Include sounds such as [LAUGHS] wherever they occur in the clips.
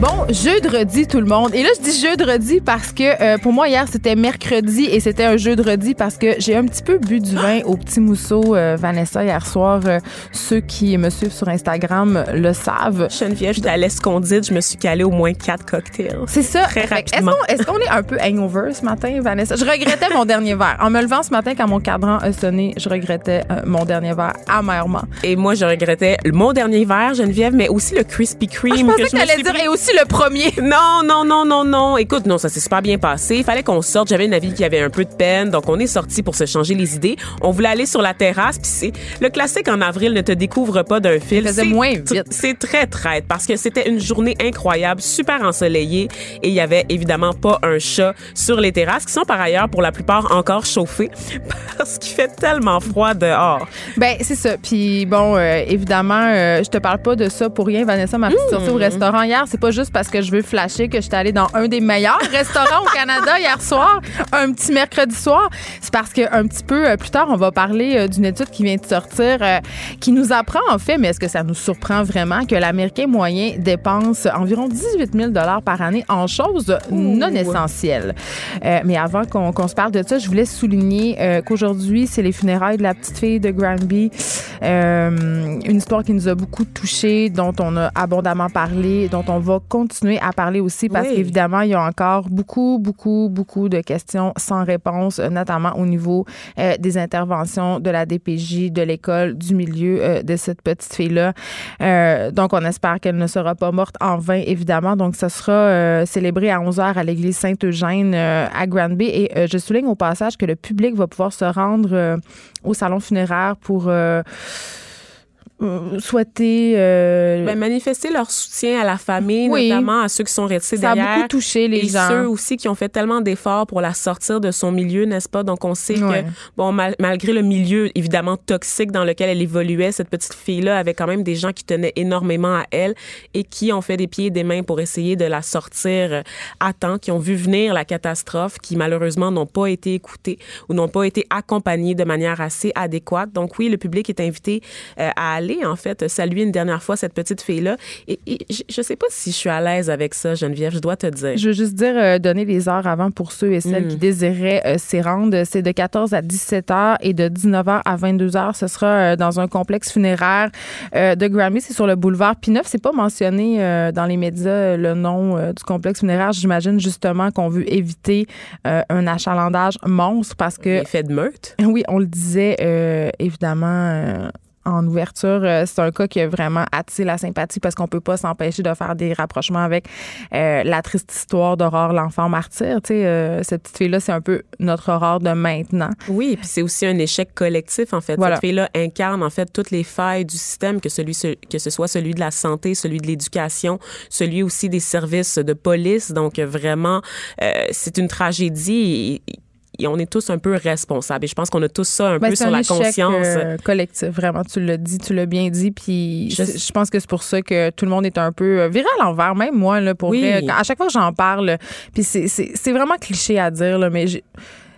Bon, jeudi tout le monde. Et là, je dis jeudi parce que euh, pour moi, hier, c'était mercredi et c'était un jeudi parce que j'ai un petit peu bu du vin au petit mousseau, euh, Vanessa, hier soir. Euh, ceux qui me suivent sur Instagram le savent. Geneviève, j'étais à l'escondite, je me suis calée au moins quatre cocktails. C'est ça. Très rapidement. Est-ce qu'on est, un peu hangover ce matin, Vanessa? Je regrettais mon dernier verre. En me levant ce matin, quand mon cadran a sonné, je regrettais euh, mon dernier verre amèrement. Et moi, je regrettais mon dernier verre, Geneviève, mais aussi le Krispy Kreme. Ah, je pensais que que me t'allais suis dire, pris. et aussi le premier? [LAUGHS] Non, non, non, non, non. Écoute, non, ça s'est super bien passé. Il fallait qu'on sorte. J'avais une amie qui avait un peu de peine, donc on est sorti pour se changer les idées. On voulait aller sur la terrasse, puis c'est le classique en avril ne te découvre pas d'un fil. faisait C'est moins vite. C'est très traite parce que c'était une journée incroyable, super ensoleillée, et il y avait évidemment pas un chat sur les terrasses qui sont par ailleurs pour la plupart encore chauffées [LAUGHS] parce qu'il fait tellement froid dehors. Ben, c'est ça. Puis bon, euh, évidemment, euh, je te parle pas de ça pour rien, Vanessa. Ma petite sortie au restaurant hier, c'est pas juste parce que je veux flasher que j'étais allée dans un des meilleurs [LAUGHS] restaurants au Canada hier soir, un petit mercredi soir. C'est parce que un petit peu euh, plus tard, on va parler euh, d'une étude qui vient de sortir, euh, qui nous apprend en fait, mais est-ce que ça nous surprend vraiment que l'Américain moyen dépense environ 18 000 dollars par année en choses non essentielles? Euh, mais avant qu'on qu'on se parle de ça, je voulais souligner euh, qu'aujourd'hui, c'est les funérailles de la petite fille de Granby. Une histoire qui nous a beaucoup touchés, dont on a abondamment parlé, dont on va continuer à parler aussi parce Oui. qu'évidemment, il y a encore beaucoup, beaucoup, beaucoup de questions sans réponse, euh, notamment au niveau euh, des interventions de la DPJ, de l'école, du milieu euh, de cette petite fille-là. Euh, donc, on espère qu'elle ne sera pas morte en vain, évidemment. Donc, ce sera célébré à 11h à l'église Saint-Eugène à Granby. Et je souligne au passage que le public va pouvoir se rendre au salon funéraire pour souhaiter... euh, Ben, manifester leur soutien à la famille, Oui. notamment à ceux qui sont restés ça a derrière. beaucoup touché les et gens. ceux aussi qui ont fait tellement d'efforts pour la sortir de son milieu, n'est-ce pas? Donc, on sait Ouais. que, bon, mal- malgré le milieu évidemment toxique dans lequel elle évoluait, cette petite fille-là avait quand même des gens qui tenaient énormément à elle et qui ont fait des pieds et des mains pour essayer de la sortir euh, à temps, qui ont vu venir la catastrophe, qui malheureusement n'ont pas été écoutés ou n'ont pas été accompagnés de manière assez adéquate. Donc, oui, le public est invité euh, à aller, en fait, saluer une dernière fois cette petite fille-là. Et, et je- je sais pas si je suis à l'aise avec ça, Geneviève, je dois te dire. Je veux juste dire, euh, donner les heures avant pour ceux et celles Mm. qui désiraient euh, s'y rendre. C'est de 14 à 17 heures et de 19 heures à 22 heures. Ce sera euh, dans un complexe funéraire de Grammy. C'est sur le boulevard Pineuf. C'est pas mentionné dans les médias le nom du complexe funéraire. J'imagine justement qu'on veut éviter un achalandage monstre parce que Effet de meute. oui, on le disait évidemment en ouverture. euh, c'est un cas qui a vraiment attisé la sympathie parce qu'on peut pas s'empêcher de faire des rapprochements avec euh, la triste histoire d'Aurore, l'enfant martyr. Tu sais, euh, cette petite fille-là, c'est un peu notre Aurore de maintenant. Oui, et puis c'est aussi un échec collectif, en fait. Voilà. Cette fille-là incarne, en fait, toutes les failles du système, que, celui, ce- que ce soit celui de la santé, celui de l'éducation, celui aussi des services de police. Donc, vraiment, euh, c'est une tragédie on est tous un peu responsables. Et je pense qu'on a tous ça un Ben, peu sur un la échec, conscience. euh, collectif, vraiment. Tu l'as dit, tu l'as bien dit. Puis je, pense que c'est pour ça que tout le monde est un peu euh, viré à l'envers, même moi, là, pour Oui. vrai. À chaque fois que j'en parle, puis c'est- vraiment cliché à dire, là, mais j'ai-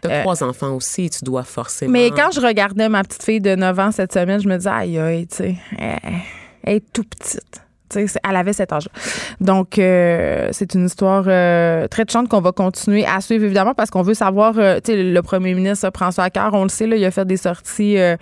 T'as euh, trois enfants aussi, tu dois forcément... Mais quand je regardais ma petite fille de 9 ans cette semaine, je me disais, aïe, aïe, tu sais, elle, elle est tout petite. Elle avait cet âge. Donc, euh, c'est une histoire euh, très touchante qu'on va continuer à suivre, évidemment, parce qu'on veut savoir, euh, le premier ministre prend ça à cœur. On le sait, là, il a fait des sorties. euh,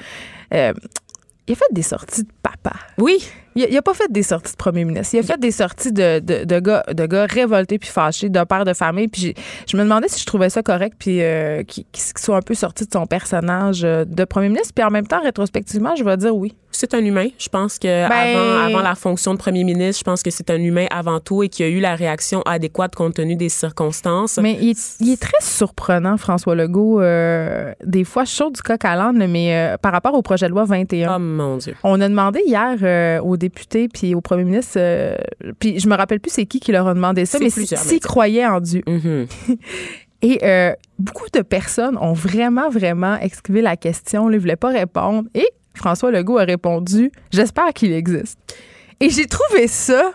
il a fait des sorties de papa. Oui, Il a, il a pas fait des sorties de premier ministre. Il a fait des sorties de, de, de gars, de gars révoltés puis fâchés, d'un père de famille. Puis je me demandais si je trouvais ça correct puis qu'il soit un peu sorti de son personnage de premier ministre. Puis en même temps, rétrospectivement, je vais dire oui. C'est un humain. Je pense que Ben- avant, avant la fonction de premier ministre, je pense que c'est un humain avant tout et qui a eu la réaction adéquate compte tenu des circonstances. Mais il est, il est très surprenant, François Legault. euh, des fois, chaud du coq à l'âne, mais euh, par rapport au projet de loi 21. Oh mon Dieu. On a demandé hier euh, aux députés puis au premier ministre, puis je me rappelle plus c'est qui qui leur a demandé ça, mais s'ils croyaient en Dieu. Mhm. [LAUGHS] Et euh, beaucoup de personnes ont vraiment, vraiment esquivé la question, ne voulaient pas répondre. Et François Legault a répondu J'espère qu'il existe. Et j'ai trouvé ça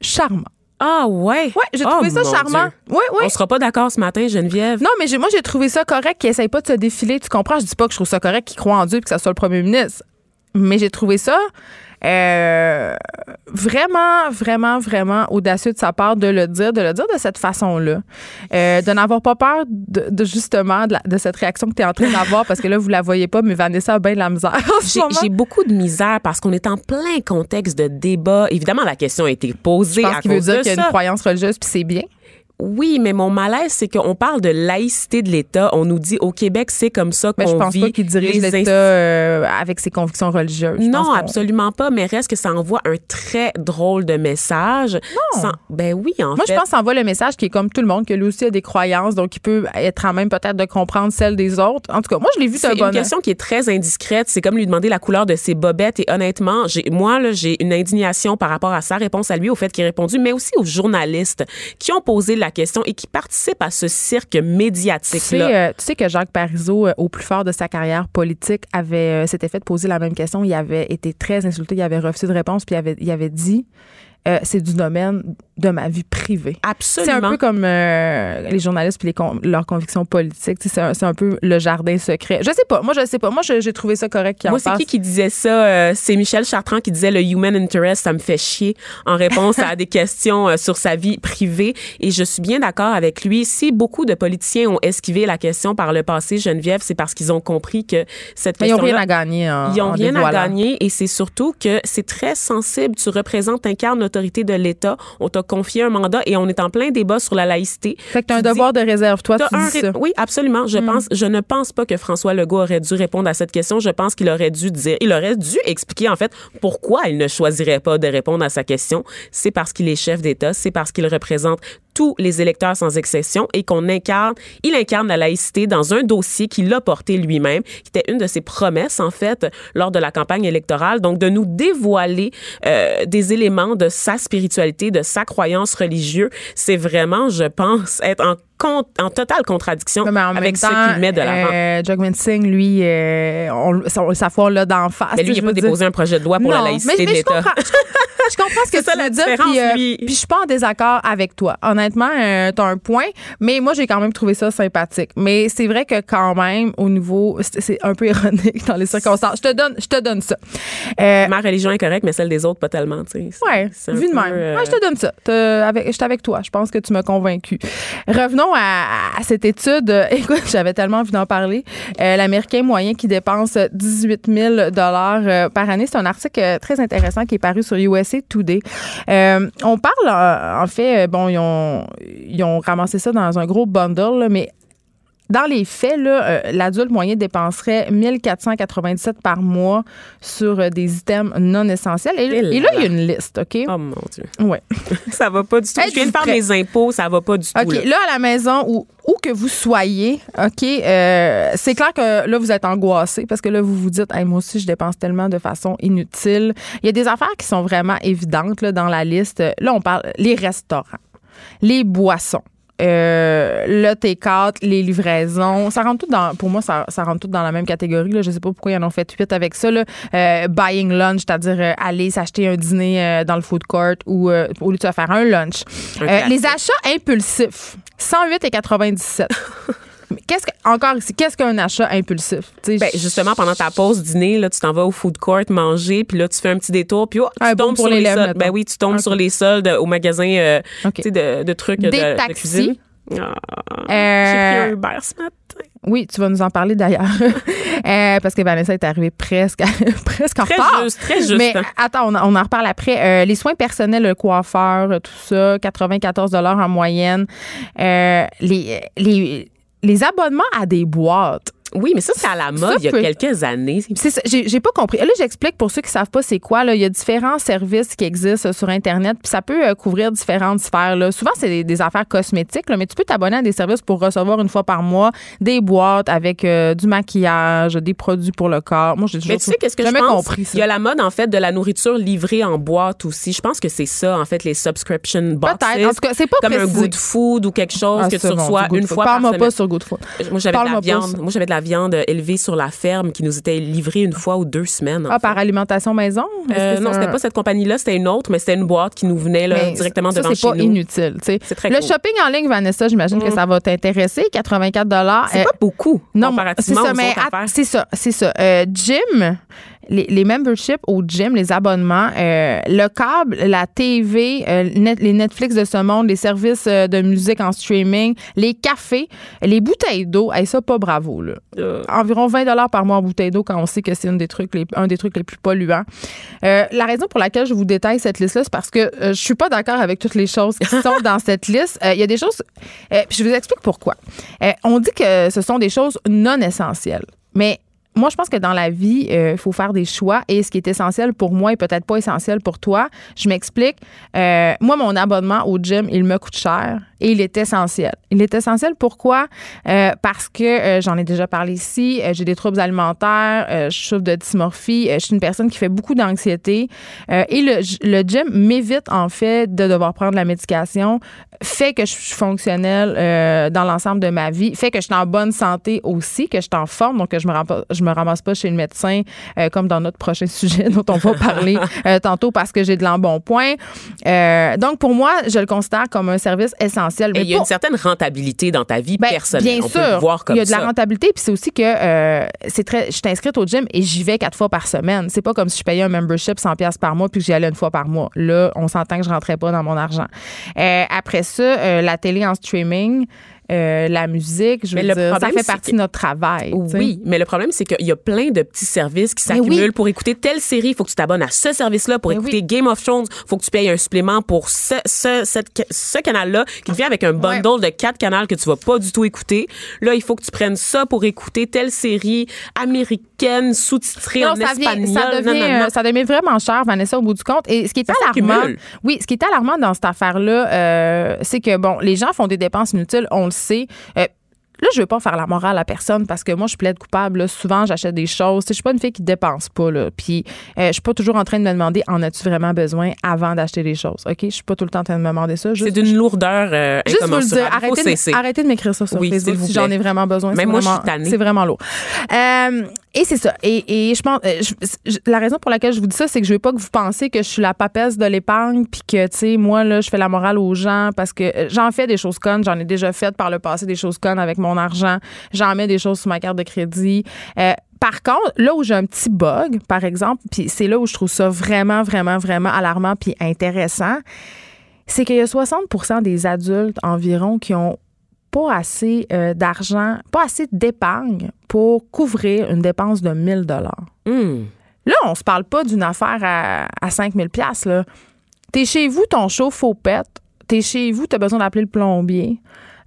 charmant. Ah ouais? Ouais, j'ai Oh, trouvé ça charmant. Dieu. Oui, oui. On sera pas d'accord ce matin, Geneviève. Non, mais moi, j'ai trouvé ça correct qu'il essaye pas de se défiler. Tu comprends? Je dis pas que je trouve ça correct qu'il croit en Dieu et que ça soit le premier ministre. Mais j'ai trouvé ça euh, vraiment, vraiment, vraiment audacieux de sa part de le dire, de le dire de cette façon-là. Euh, de n'avoir pas peur de, de justement de, la- de cette réaction que tu es en train d'avoir parce que là, vous la voyez pas, mais Vanessa a bien de la misère J'ai beaucoup de misère parce qu'on est en plein contexte de débat. Évidemment, la question a été posée Je à pense qu'il veut dire qu'il y a ça. une croyance religieuse puis c'est bien. Oui, mais mon malaise, c'est qu'on parle de laïcité de l'État. On nous dit au Québec, c'est comme ça Mais je qu'on pense vit. pas qu'il dirige l'État euh, avec ses convictions religieuses. Je Non, qu'on- absolument pas. Mais reste que ça envoie un très drôle de message. Non. Sans- Ben oui, en Moi, fait. je pense que ça envoie le message qui est comme tout le monde, que lui aussi a des croyances, donc il peut être en même peut-être de comprendre celles des autres. En tout cas, moi, je l'ai vu C'est une question qui est très indiscrète. C'est comme lui demander la couleur de ses bobettes. Et honnêtement, j'ai, moi, là, j'ai une indignation par rapport à sa réponse à lui, au fait qu'il a répondu, mais aussi aux journalistes qui ont posé la question et qui participent à ce cirque Tu sais, euh, tu sais que Jacques Parizeau, euh, au plus fort de sa carrière politique, avait euh, s'était fait poser la même question. Il avait été très insulté, il avait refusé de réponse, puis il avait, il avait dit euh, c'est du domaine de ma vie privée. C'est Absolument. un peu comme euh, les journalistes puis les con- leurs convictions politiques. C'est un, c'est un peu le jardin secret. Je sais pas. Moi, je sais pas. Moi, j'ai trouvé ça correct Moi, c'est qui qui disait ça? Euh, c'est Michel Chartrand qui disait le human interest, ça me fait chier en réponse à [LAUGHS] des questions sur sa vie privée. Et je suis bien d'accord avec lui. Si beaucoup de politiciens ont esquivé la question par le passé, Geneviève, c'est parce qu'ils ont compris que cette Mais ils n'ont question rien à gagner en Ils ont en rien à gagner et c'est surtout que c'est très sensible. Tu représentes, incarnes l'autorité de l'État. On t'a confié un mandat et on est en plein débat sur la laïcité. Fait que t'as un dis- devoir de réserve. Toi, tu dis ça. Mm. Oui, absolument. Je pense, je ne pense pas que François Legault aurait dû répondre à cette question. Je pense qu'il aurait dû dire, il aurait dû expliquer en fait pourquoi il ne choisirait pas de répondre à sa question. C'est parce qu'il est chef d'État, c'est parce qu'il représente tous les électeurs sans exception et qu'on incarne, il incarne la laïcité dans un dossier qu'il a porté lui-même, qui était une de ses promesses en fait lors de la campagne électorale. Donc de nous dévoiler euh, des éléments de sa spiritualité, de sa croyance religieuse, c'est vraiment, je pense, être en en totale contradiction Mais en avec ce qu'il met de l'avant. euh, Jagmeet Singh, lui, euh, on, sa, sa foi là d'en face. mais lui, il n'a pas déposé dire. un projet de loi pour non, la laïcité mais, de mais je l'État. comprends, je comprends, je comprends ce que ça, tu veux dire. Puis, euh, lui. puis je suis pas en désaccord avec toi. Honnêtement, euh, t'as un point, mais moi, j'ai quand même trouvé ça sympathique. Mais c'est vrai que quand même, au niveau, c'est un peu [LAUGHS] ironique dans les circonstances. Je te donne, je te donne ça. Euh, Ma religion est correcte, mais celle des autres, pas tellement. tu sais. Ouais, vu de même. euh, Ouais, je te donne ça. Avec, je suis avec toi. Je pense que tu m'as convaincu. Revenons à, à cette étude. [LAUGHS] Écoute, j'avais tellement envie d'en parler. Euh, L'Américain moyen qui dépense 18 000 dollars par année. C'est un article très intéressant qui est paru sur Euh, on parle, euh, en fait, euh, bon, ils ont, ramassé ça dans un gros bundle, mais dans les faits, euh, l'adulte moyen dépenserait 1497 par mois sur euh, des items non essentiels. Et, Et et là, il y a une liste, OK? Oh mon Dieu. Ouais. [LAUGHS] Ça va pas du tout. Je viens de faire mes impôts, ça va pas du tout. OK, là. là, à la maison, où, où que vous soyez, OK, euh, c'est clair que là, vous êtes angoissé parce que là, vous vous dites, Hey, moi aussi, je dépense tellement de façon inutile. Il y a des affaires qui sont vraiment évidentes là, dans la liste. Là, on parle les restaurants, les boissons. Euh, le T4, les livraisons, ça rentre tout dans, pour moi, ça, ça rentre tout dans la même catégorie. Là. Je sais pas pourquoi ils en ont fait huit avec ça. Là. Euh, buying lunch, c'est-à-dire euh, aller s'acheter un dîner euh, dans le food court ou au lieu de se faire un lunch. Un les achats impulsifs, 108 et 97. [LAUGHS] Qu'est-ce que, encore ici, qu'est-ce qu'un achat impulsif? Ben, justement, pendant ta pause dîner, là, tu t'en vas au food court manger, puis là, tu fais un petit détour, puis oh, tu bon tombes pour sur les soldes. Ben oui, tu tombes sur les soldes au magasin euh, de, de trucs Des de, de taxis. cuisine. Ah, Euh, J'ai pris un Uber ce matin. Oui, tu vas nous en parler d'ailleurs. [LAUGHS] Euh, parce que Vanessa est arrivée presque, [LAUGHS] presque en Très retard. juste, très juste. Mais attends, on, on en reparle après. Euh, les soins personnels, le coiffeur, euh, tout ça, 94 en moyenne. Euh, les, les, les abonnements à des boîtes. Oui, mais ça, c'est à la mode il y a peut- quelques années. C'est ça, j'ai j'ai pas compris. Là, j'explique pour ceux qui savent pas c'est quoi. Là, il y a différents services qui existent euh, sur Internet, puis ça peut euh, couvrir différentes sphères. Là. Souvent, c'est des, des affaires cosmétiques, là, mais tu peux t'abonner à des services pour recevoir une fois par mois des boîtes avec euh, du maquillage, des produits pour le corps. Moi, j'ai toujours Mais tu sais, qu'est-ce que je pense? compris ça. Il y a la mode, en fait, de la nourriture livrée en boîte aussi. Je pense que c'est ça, en fait, les subscription boxes. Peut-être. En tout cas, c'est pas Comme un good food ou quelque chose Ah, que tu reçois une fois par Parle-moi semaine. pas sur Good Food. Moi, j'avais de la Parle-moi viande. Moi, j'avais de la viande élevée sur la ferme qui nous était livrée une fois ou deux semaines. Ah, fait. par alimentation maison? Euh, non, c'était un- pas cette compagnie-là, c'était une autre, mais c'était une boîte qui nous venait là, Mais directement ça, devant chez pas nous. inutile. C'est très Le cool. shopping en ligne, Vanessa, j'imagine que ça va t'intéresser. 84 C'est Euh, pas beaucoup Non, comparativement ça, aux mais c'est ça, c'est ça. Euh, gym, les, les memberships au gym, les abonnements, euh, le câble, la TV, euh, net- les Netflix de ce monde, les services euh, de musique en streaming, les cafés, les bouteilles d'eau, hey, ça, pas bravo. Là. Euh, Environ 20 par mois en bouteille d'eau quand on sait que c'est une des trucs les- un des trucs les plus polluants. La raison pour laquelle je vous détaille cette liste-là, c'est parce que je suis pas d'accord avec toutes les choses qui sont dans [LAUGHS] cette liste. Il y a des choses, puis je vous explique pourquoi. On dit que ce sont des choses non essentielles, mais moi, je pense que dans la vie, il faut faire des choix et ce qui est essentiel pour moi est peut-être pas essentiel pour toi. Je m'explique. Euh, moi, mon abonnement au gym, il me coûte cher et il est essentiel. Il est essentiel pourquoi? Euh, parce que euh, j'en ai déjà parlé ici, euh, j'ai des troubles alimentaires, euh, je souffre de dysmorphie, euh, je suis une personne qui fait beaucoup d'anxiété euh, et le, gym m'évite en fait de devoir prendre la médication, fait que je suis fonctionnelle euh, dans l'ensemble de ma vie, fait que je suis en bonne santé aussi, que je suis en forme, donc que je me ramasse, je me ramasse pas chez le médecin euh, comme dans notre prochain [LAUGHS] sujet dont on va parler [LAUGHS] euh, tantôt parce que j'ai de l'embonpoint. Euh, donc pour moi, je le considère comme un service essentiel. Mais il y a une certaine rentabilité dans ta vie ben, personnelle. Bien On sûr, peut le voir comme il y a de ça. la rentabilité, puis c'est aussi que c'est très. Je suis inscrite au gym et j'y vais quatre fois par semaine. C'est pas comme si je payais un membership 100 pièces par mois puis que j'y allais une fois par mois. Là, on s'entend que je rentrais pas dans mon argent. Après ça, la télé en streaming. Euh, la musique, je veux Mais le dire, ça fait partie de notre travail. Oui, mais le problème, c'est qu'il y a plein de petits services qui oui. s'accumulent pour écouter telle série. Il faut que tu t'abonnes à ce service-là. Pour Mais écouter oui. Game of Thrones, il faut que tu payes un supplément pour ce, ce, cette- ce canal-là qui vient avec un bundle de quatre canaux que tu vas pas du tout écouter. Là, il faut que tu prennes ça pour écouter telle série américaine sous-titrée en ça, vient- espagnol. ça, devient, Non, non, non. euh, ça devient vraiment cher, Vanessa, au bout du compte. Et ce qui est Ça alarmant, oui, ce qui est alarmant dans cette affaire-là, euh, c'est que bon, les gens font des dépenses inutiles, on le sait. Euh, Là, je veux pas faire la morale à personne parce que moi, je plaide coupable. là. Souvent, j'achète des choses. Je suis pas une fille qui dépense pas. Là. Puis, euh, je suis pas toujours en train de me demander en as-tu vraiment besoin avant d'acheter des choses? Ok, je suis pas tout le temps en train de me demander ça. C'est d'une lourdeur euh, Juste vous le dire, arrêtez de, cesser. arrêtez de m'écrire ça sur Oui, Facebook si j'en ai vraiment besoin. C'est moi, je vraiment- suis tannée. C'est vraiment lourd. Euh, et c'est ça. Et, et je pense, euh, je- la raison pour laquelle je vous dis ça, c'est que je veux pas que vous pensiez que je suis la papesse de l'épargne, puis que, tu sais, moi, là, je fais la morale aux gens parce que j'en fais des choses connes. J'en ai déjà fait par le passé des choses connes avec mon argent. J'en mets des choses sur ma carte de crédit. Euh, par contre, là où j'ai un petit bug, par exemple, puis c'est là où je trouve ça vraiment, vraiment, vraiment alarmant puis intéressant, c'est qu'il y a 60% des adultes environ qui ont pas assez euh, d'argent, pas assez d'épargne pour couvrir une dépense de 1000 dollars. Hum. Là, on se parle pas d'une affaire à, à 5000 pièces là. T'es chez vous, ton chauffe-eau pète. T'es chez vous, t'as besoin d'appeler le plombier.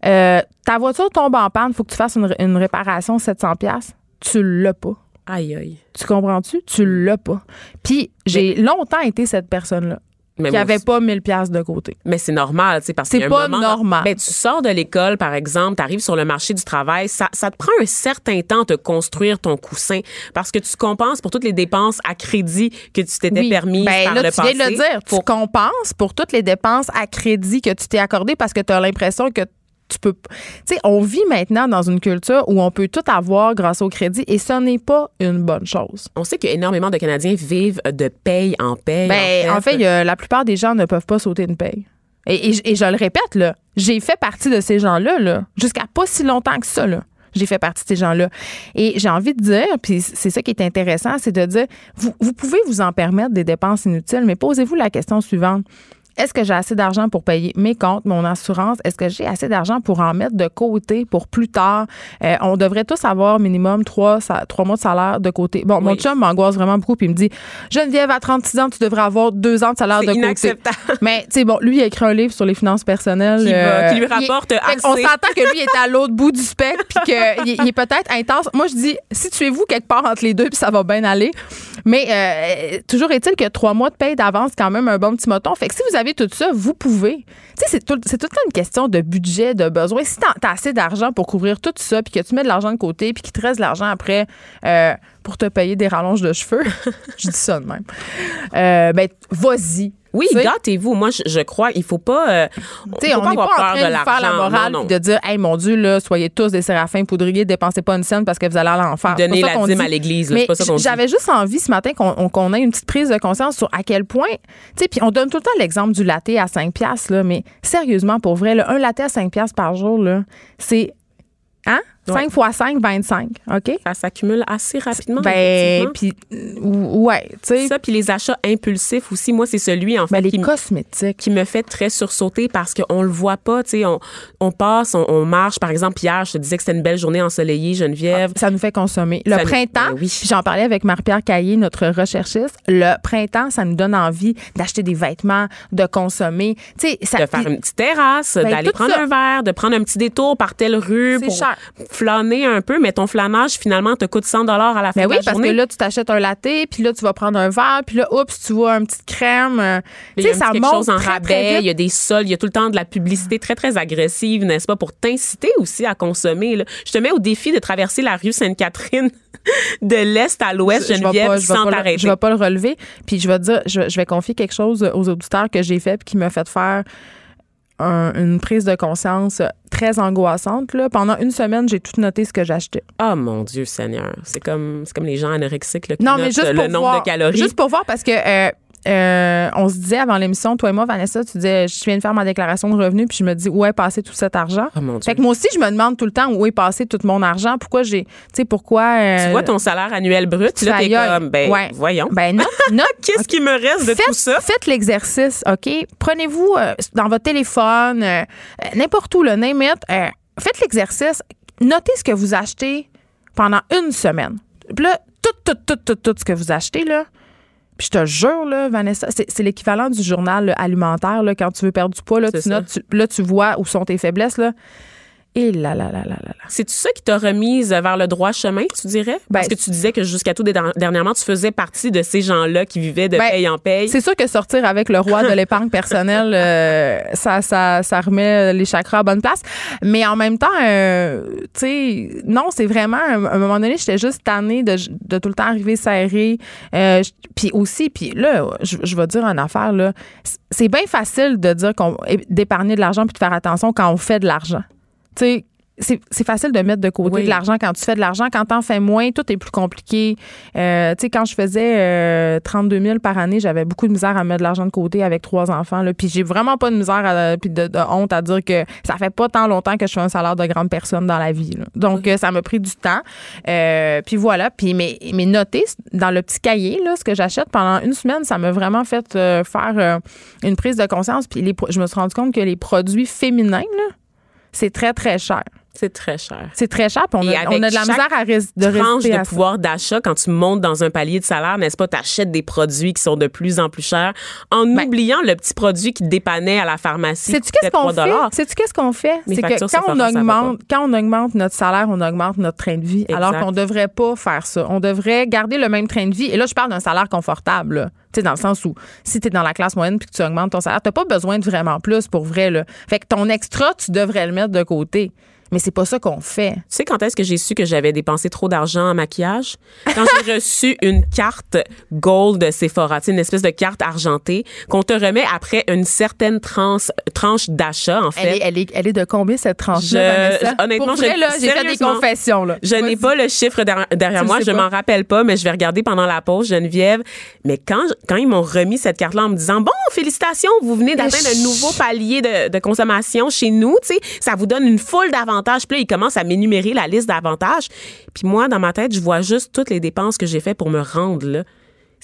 Euh, ta voiture tombe en panne, faut que tu fasses une, une réparation 700 pièces. Tu l'as pas. Aïe, aïe. Tu comprends-tu? Tu l'as pas. Puis j'ai longtemps été cette personne-là Mais qui moi avait aussi. pas 1000 pièces de côté. Mais c'est normal, tu sais, parce C'est a un pas moment- normal. Ben, tu sors de l'école, par exemple, tu arrives sur le marché du travail, ça, ça te prend un certain temps de construire ton coussin parce que tu compenses pour toutes les dépenses à crédit que tu t'étais Oui. permis Ben, par là, le tu viens passé. de le dire. Pour- Tu compenses pour toutes les dépenses à crédit que tu t'es accordé parce que tu as l'impression que tu peux. Tu sais, on vit maintenant dans une culture où on peut tout avoir grâce au crédit et ce n'est pas une bonne chose. On sait qu'énormément de Canadiens vivent de paye en paye. Ben, en fait, la plupart des gens ne peuvent pas sauter une paye. Et, et- et je le répète, là, j'ai fait partie de ces gens-là, là, jusqu'à pas si longtemps que ça. Là. J'ai fait partie de ces gens-là. Et j'ai envie de dire, puis c'est ça qui est intéressant, c'est de dire, vous, vous pouvez vous en permettre des dépenses inutiles, mais posez-vous la question suivante. Est-ce que j'ai assez d'argent pour payer mes comptes, mon assurance? Est-ce que j'ai assez d'argent pour en mettre de côté pour plus tard? Euh, on devrait tous avoir minimum trois, trois mois de salaire de côté. Bon, mon chum m'angoisse vraiment beaucoup puis il me dit Geneviève, à 36 ans, tu devrais avoir deux ans de salaire de côté. Mais, tu sais, bon, lui, il a écrit un livre sur les finances personnelles. Qui va- qui lui rapporte assez. On s'entend que lui est à l'autre bout du spectre puis qu'il il est peut-être intense. Moi, je dis, situez-vous quelque part entre les deux puis ça va bien aller. Mais euh, toujours est-il que trois mois de paye d'avance, c'est quand même un bon petit moton. Fait que si vous avez tout ça, vous pouvez. Tu sais, c'est tout, tout une question de budget, de besoin. Si t'as as assez d'argent pour couvrir tout ça, puis que tu mets de l'argent de côté, puis qu'il te reste de l'argent après euh, pour te payer des rallonges de cheveux, [LAUGHS] je dis ça de même. Euh, ben, vas-y. Oui, gâtez-vous. Moi, je, je crois, il faut pas. euh, faut on n'est pas en avoir train de, faire la morale Non, non. puis de dire, hey, mon Dieu, là, soyez tous des séraphins poudriers, dépensez pas une scène parce que vous allez à l'enfer. Pas ça la dîme dit. à l'église, Mais pas. J'avais juste envie ce matin qu'on on- qu'on ait une petite prise de conscience sur à quel point, tu sais, puis on donne tout le temps l'exemple du latte à 5 piastres, là, mais sérieusement, pour vrai, là, un latte à 5 piastres par jour, là, c'est, hein? 5 fois 5, 25, OK? Ça s'accumule assez rapidement. Ben, puis, ouais, tu sais, ça, puis les achats impulsifs aussi, moi, c'est celui, en fait, ben, les qui, m- cosmétiques. qui me fait très sursauter parce qu'on le voit pas, tu sais, on, on passe, on, on marche. Par exemple, hier, je te disais que c'était une belle journée ensoleillée, Geneviève. Ça nous fait consommer. Le Ça nous- printemps, Ben oui. j'en parlais avec Marie-Pierre Caillé, notre recherchiste, le printemps, ça nous donne envie d'acheter des vêtements, de consommer. Tu sais, ça de faire une petite terrasse, Ben, d'aller prendre ça. un verre, de prendre un petit détour par telle rue C'est pour cher. Flâner un peu, mais ton flânage, finalement, te coûte 100 à la fin Ben de oui, la parce journée. que là, tu t'achètes un latte, puis là, tu vas prendre un verre, puis là, oups, tu vois une petite crème. euh, Il Tu y a sais, ça monte chose en très, rabais, très il y a des soldes, il y a tout le temps de la publicité très, très agressive, n'est-ce pas, pour t'inciter aussi à consommer. là. Je te mets au défi de traverser la rue Sainte-Catherine [LAUGHS] de l'Est à l'Ouest, Geneviève, pas, sans t'arrêter. je vais pas le relever. Puis je vais te dire, je, je vais confier quelque chose aux auditeurs que j'ai fait puis qui m'a fait faire un- une prise de conscience très angoissante. Là. Pendant une semaine, j'ai tout noté ce que j'achetais. Oh mon Dieu Seigneur, c'est comme, c'est comme les gens anorexiques là, qui Non, mais juste le pour nombre voir, de calories. Juste pour voir, parce que euh, euh, on se disait avant l'émission, toi et moi, Vanessa, tu disais, je viens de faire ma déclaration de revenus, puis je me dis, où est passé tout cet argent? Oh mon Dieu. Fait que moi aussi, je me demande tout le temps où est passé tout mon argent? Pourquoi j'ai. Tu sais, pourquoi. euh, tu vois ton salaire annuel brut, là, t'es comme, ben, Ouais. voyons. Ben, note, [LAUGHS] note. Qu'est-ce qui me reste de Faites, tout ça? faites l'exercice, OK? Prenez-vous euh, dans votre téléphone, n'importe où, le name it, euh, faites l'exercice. Notez ce que vous achetez pendant une semaine. Puis là, tout, tout, tout, tout, tout ce que vous achetez, là. Puis je te jure, là, Vanessa, c'est c'est l'équivalent du journal là, alimentaire, là, quand tu veux perdre du poids, là, tu notes, tu- là, tu vois où sont tes faiblesses, là. Et là, là, là, là, là. C'est-tu ça qui t'a remise vers le droit chemin, tu dirais? Parce Ben, que tu disais que jusqu'à tout dernièrement, tu faisais partie de ces gens-là qui vivaient de Ben, paye en paye. C'est sûr que sortir avec le roi de [LAUGHS] l'épargne personnelle, euh, ça, ça, ça remet les chakras à bonne place. Mais en même temps, euh, tu sais, non, c'est vraiment, à un moment donné, j'étais juste tannée de, de tout le temps arriver serrée. Euh, puis aussi, puis là, je, je vais dire une affaire, là, c'est bien facile de dire qu'on d'épargner de l'argent puis de faire attention quand on fait de l'argent. Tu sais, c'est facile de mettre de côté Oui. de l'argent quand tu fais de l'argent. Quand t'en fais moins, tout est plus compliqué. Euh, tu sais, quand je faisais euh, 32 000 par année, j'avais beaucoup de misère à mettre de l'argent de côté avec trois enfants. Là. Puis j'ai vraiment pas de misère à- puis de, de honte à dire que ça fait pas tant longtemps que je fais un salaire de grande personne dans la vie. là. Donc, euh, ça m'a pris du temps. Euh, puis voilà. Puis mes, mes notés dans le petit cahier, là, ce que j'achète pendant une semaine, ça m'a vraiment fait euh, faire euh, une prise de conscience. Puis les je me suis rendu compte que les produits féminins, là, c'est très, très cher. C'est très cher. C'est très cher, puis on, a, on a de la misère à rés- de tranche résister de à ça. pouvoir d'achat quand tu montes dans un palier de salaire, n'est-ce pas? Tu achètes des produits qui sont de plus en plus chers en Ben, oubliant le petit produit qui te dépannait à la pharmacie. Sais-tu qui qu'est-ce qu'on 3 fait? Sais-tu qu'est-ce qu'on fait? C'est que quand on, augmente, quand on augmente notre salaire, on augmente notre train de vie. Alors qu'on devrait pas faire ça. On devrait garder le même train de vie. Et là, je parle d'un salaire confortable. là. Tu sais, dans le sens où si tu es dans la classe moyenne puis que tu augmentes ton salaire, tu pas besoin de vraiment plus pour vrai. Là. Fait que ton extra, tu devrais le mettre de côté. Mais c'est pas ça qu'on fait. Tu sais quand est-ce que j'ai su que j'avais dépensé trop d'argent en maquillage? Quand j'ai [LAUGHS] reçu une carte gold Sephora, tu sais, une espèce de carte argentée qu'on te remet après une certaine tranche, tranche d'achat, en Elle fait. est, elle, est, elle est de combien cette tranche-là, honnêtement, j'ai fait des confessions. Là. Je n'ai pas le chiffre derrière, moi, je m'en rappelle pas, mais je vais regarder pendant la pause, Geneviève. Mais quand, quand ils m'ont remis cette carte-là en me disant, bon, félicitations, vous venez d'atteindre un nouveau palier de, de consommation chez nous, tu sais, ça vous donne une foule d'avantages. Puis là, ils commencent à m'énumérer la liste d'avantages. Puis moi, dans ma tête, je vois juste toutes les dépenses que j'ai fait pour me rendre là.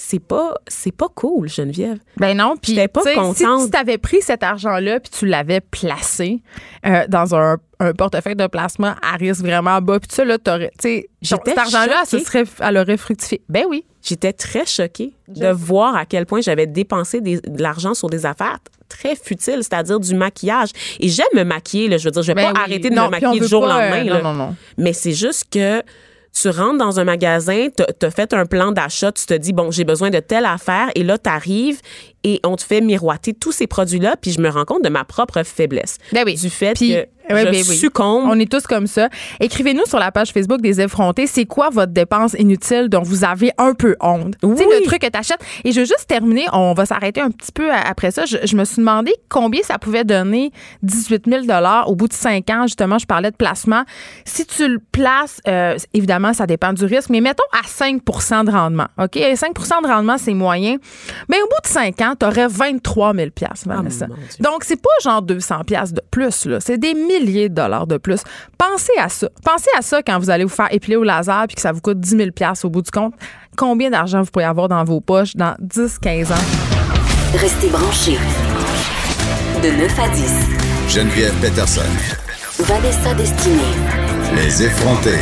C'est pas, c'est pas cool, Geneviève. Ben non, puis pas contente. Si tu avais pris cet argent-là puis tu l'avais placé euh, dans un, un portefeuille de placement à risque vraiment bas, puis ça là, t'aurais, tu sais, cet argent-là, ce choquée. serait, elle aurait fructifié. Ben oui. J'étais très choquée de voir à quel point j'avais dépensé des- de l'argent sur des affaires très futiles, c'est-à-dire du maquillage. Et j'aime me maquiller, là, je veux dire, je vais Ben pas oui. arrêter de Non, me maquiller du jour au pas, lendemain. euh, là. non, non, non. Mais c'est juste que tu rentres dans un magasin, tu as fait un plan d'achat, tu te dis, bon, j'ai besoin de telle affaire, et là, tu arrives et on te fait miroiter tous ces produits-là, puis je me rends compte de ma propre faiblesse. Ben oui. Du fait Puis, que Oui, je ben oui. succombe. On est tous comme ça. Écrivez-nous sur la page Facebook des effrontés. C'est quoi votre dépense inutile dont vous avez un peu honte? Tu sais, Oui. le truc que t'achètes. Et je veux juste terminer. On va s'arrêter un petit peu après ça. Je, je me suis demandé combien ça pouvait donner 18 000 au bout de 5 ans. Justement, je parlais de placement. Si tu le places, euh, évidemment, ça dépend du risque, mais mettons à 5 de rendement. OK? 5 de rendement, c'est moyen. Mais au bout de 5 ans, tu aurais 23 000 Vanessa. Dieu. Donc, c'est pas genre 200 pièces de plus, là. C'est des milliers de dollars de plus. Pensez à ça. Pensez à ça quand vous allez vous faire épiler au laser puis que ça vous coûte 10 000 au bout du compte. Combien d'argent vous pourriez avoir dans vos poches dans 10, 15 ans? Restez branchés. De 9 à 10. Geneviève Peterson. Vanessa Destinée. Les effrontés.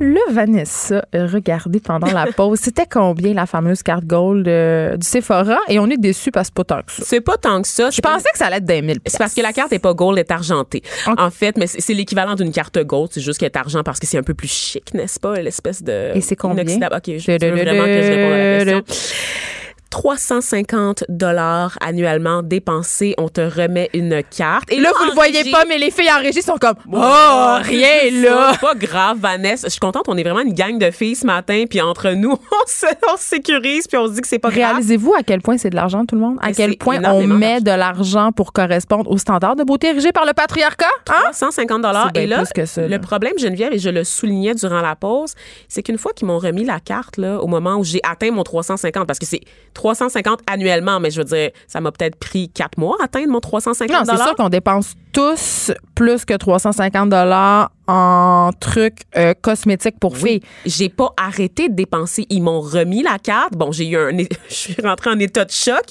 Le Vanessa, euh, regardez pendant la [LAUGHS] pause, c'était combien la fameuse carte gold euh, du Sephora? Et on est déçus parce que c'est pas tant que ça. C'est pas tant que ça. Je pensais que ça allait être des 1000 C'est parce que la carte est pas gold, elle est argentée. En fait, mais c'est l'équivalent d'une carte gold, c'est juste qu'elle est argent parce que c'est un peu plus chic, n'est-ce pas, l'espèce de Et c'est combien? inoxydable. OK, je veux vraiment que je réponde à la question. 350 dollars annuellement dépensés, on te remet une carte. Et Là, vous en le voyez régie- pas, mais les filles en régie sont comme Oh, rien là! Pas grave, Vanessa. Je suis contente. On est vraiment une gang de filles ce matin. Puis entre nous, [LAUGHS] on se, on sécurise. Puis on se dit que c'est pas grave. Réalisez-vous à quel point c'est de l'argent, tout le monde? À Mais quel point on met de l'argent pour correspondre aux standards de beauté érigés par le patriarcat? Hein? 150 dollars. Et ça, là. le problème, Geneviève, et je le soulignais durant la pause, c'est qu'une fois qu'ils m'ont remis la carte, là, au moment où j'ai atteint mon 350, parce que c'est 350 annuellement, mais je veux dire, ça m'a peut-être pris quatre mois à atteindre mon 350 Non, c'est sûr qu'on dépense tous plus que 350 dollars en trucs euh, cosmétiques pour filles. J'ai pas arrêté de dépenser. Ils m'ont remis la carte. Bon, j'ai eu un, [LAUGHS] je suis rentrée en état de choc,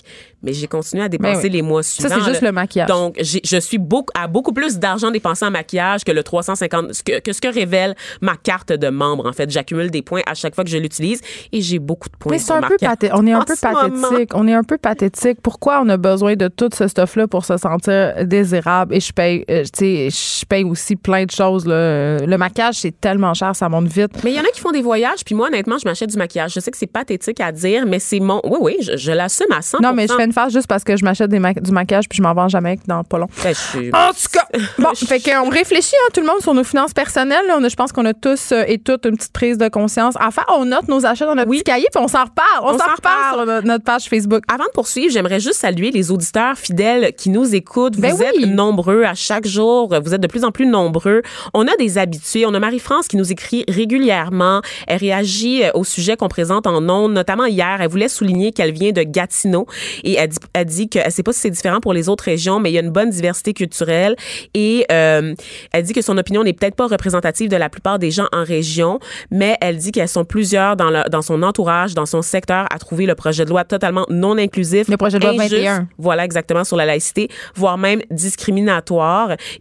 mais j'ai continué à dépenser Ben oui. les mois Ça, suivants. c'est juste là. le maquillage. Donc, j'ai- je suis beaucoup, à beaucoup plus d'argent dépensé en maquillage que le 350, ce que, que ce que révèle ma carte de membre. En fait, j'accumule des points à chaque fois que je l'utilise et j'ai beaucoup de points. Mais c'est un peu pathétique. On est un peu pathétique. On est un peu pathétique. Pourquoi on a besoin de tout ce stuff-là pour se sentir désirable? Et je paye, euh, tu sais, je paye aussi plein de choses. Là. Euh, Le maquillage, c'est tellement cher, ça monte vite. Mais il y en a qui font des voyages, puis moi, honnêtement, je m'achète du maquillage. Je sais que c'est pathétique à dire, mais c'est mon. Oui, oui, je, je l'assume à 100 Non, mais je fais une face juste parce que je m'achète ma- du maquillage puis je m'en vends jamais dans pas long. Ben, je En tout cas, [LAUGHS] bon, fait qu'on réfléchit, hein, tout le monde, sur nos finances personnelles. là. On a- je pense qu'on a tous euh, et toutes une petite prise de conscience. Enfin, on note nos achats dans notre Oui. petit cahier puis on s'en reparle. On, On s'en reparle sur no- notre page Facebook. Avant de poursuivre, j'aimerais juste saluer les auditeurs fidèles qui nous écoutent. Ben vous oui. êtes nombreux à chaque jour. Vous êtes de plus en plus nombreux. On a des habitués. On a Marie-France qui nous écrit régulièrement. Elle réagit euh, au sujet qu'on présente en ondes, notamment hier. Elle voulait souligner qu'elle vient de Gatineau et elle dit, elle dit qu'elle sait pas si c'est différent pour les autres régions, mais il y a une bonne diversité culturelle et euh, elle dit que son opinion n'est peut-être pas représentative de la plupart des gens en région, mais elle dit qu'elles sont plusieurs dans, le- dans son entourage, dans son secteur, à trouver le projet de loi totalement non inclusif. Le projet de loi injuste, 21. Voilà, exactement, sur la laïcité, voire même discriminatoire.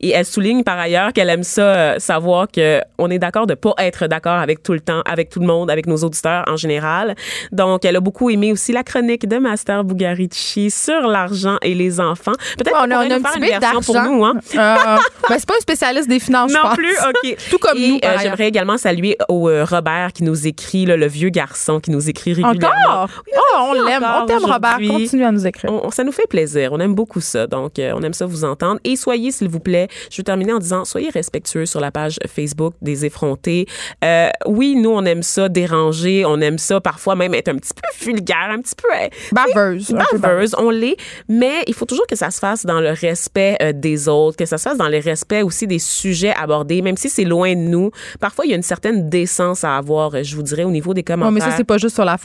Et elle souligne par ailleurs qu'elle aime ça, euh, savoir que on est d'accord de pas être d'accord avec tout le temps, avec tout le monde, avec nos auditeurs en général. Donc, elle a beaucoup aimé aussi la chronique de Master Bugarici sur l'argent et les enfants. Peut-être on qu'on a, on pourrait a un petit une bit version pour d'argent. nous, hein? Euh, [LAUGHS] ben, c'est pas un spécialiste des finances, je Non pense. plus, OK. [LAUGHS] Tout comme Et, nous, euh. J'aimerais également saluer au euh, Robert qui nous écrit, là, le vieux garçon qui nous écrit régulièrement. Encore? Oh, on l'aime. On t'aime, Robert. Continue à nous écrire. On- ça nous fait plaisir. On aime beaucoup ça. Donc, euh, on aime ça vous entendre. Et soyez, s'il vous plaît, je veux terminer en disant, soyez respectueux sur la page Facebook des effrontés. Euh, oui, nous, on aime ça déranger. On aime ça parfois même être un petit peu vulgaire, un petit peu... euh, Baveuse. baveuse, on l'est, mais il faut toujours que ça se fasse dans le respect euh, des autres, que ça se fasse dans le respect aussi des sujets abordés, même si c'est loin de nous. Parfois, il y a une certaine décence à avoir, je vous dirais, au niveau des commentaires. Ouais, mais ça, c'est pas juste sur la,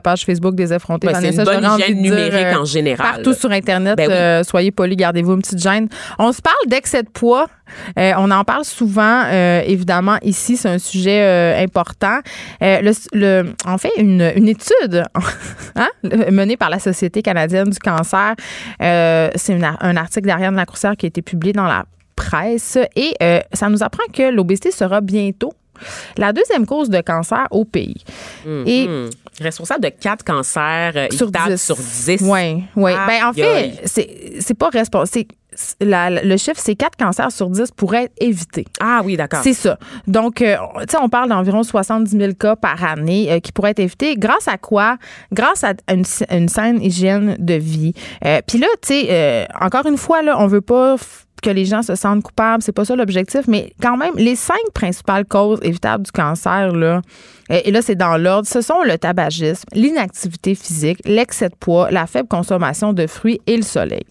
page Facebook des effrontés. C'est une bonne hygiène dire, numérique euh, en général. Partout sur Internet, Ben oui. soyez polis, gardez-vous une petite gêne. On se parle d'excès de poids. Euh, on en parle souvent, euh, évidemment, ici, c'est un sujet euh, important. Le, le- en fait, une, une étude [LAUGHS] hein, menée par la Société canadienne du cancer, c'est un article d'Ariane Lacroussière qui a été publié dans la presse et ça nous apprend que l'obésité sera bientôt la deuxième cause de cancer au pays. Et Hmm. Responsable de quatre cancers sur 10. sur 10. Oui, oui. Ben, en fait, c'est pas responsable. Le chiffre, c'est 4 cancers sur 10 pourraient être évités. Ah oui, d'accord. C'est ça. Donc, euh, tu sais, on parle d'environ 70 000 cas par année euh, qui pourraient être évités. Grâce à quoi? Grâce à une, une saine hygiène de vie. Euh, Puis là, tu sais, encore une fois, là, on veut pas que les gens se sentent coupables, c'est pas ça l'objectif, mais quand même, les cinq principales causes évitables du cancer, là, et là, c'est dans l'ordre, ce sont le tabagisme, l'inactivité physique, l'excès de poids, la faible consommation de fruits et le soleil.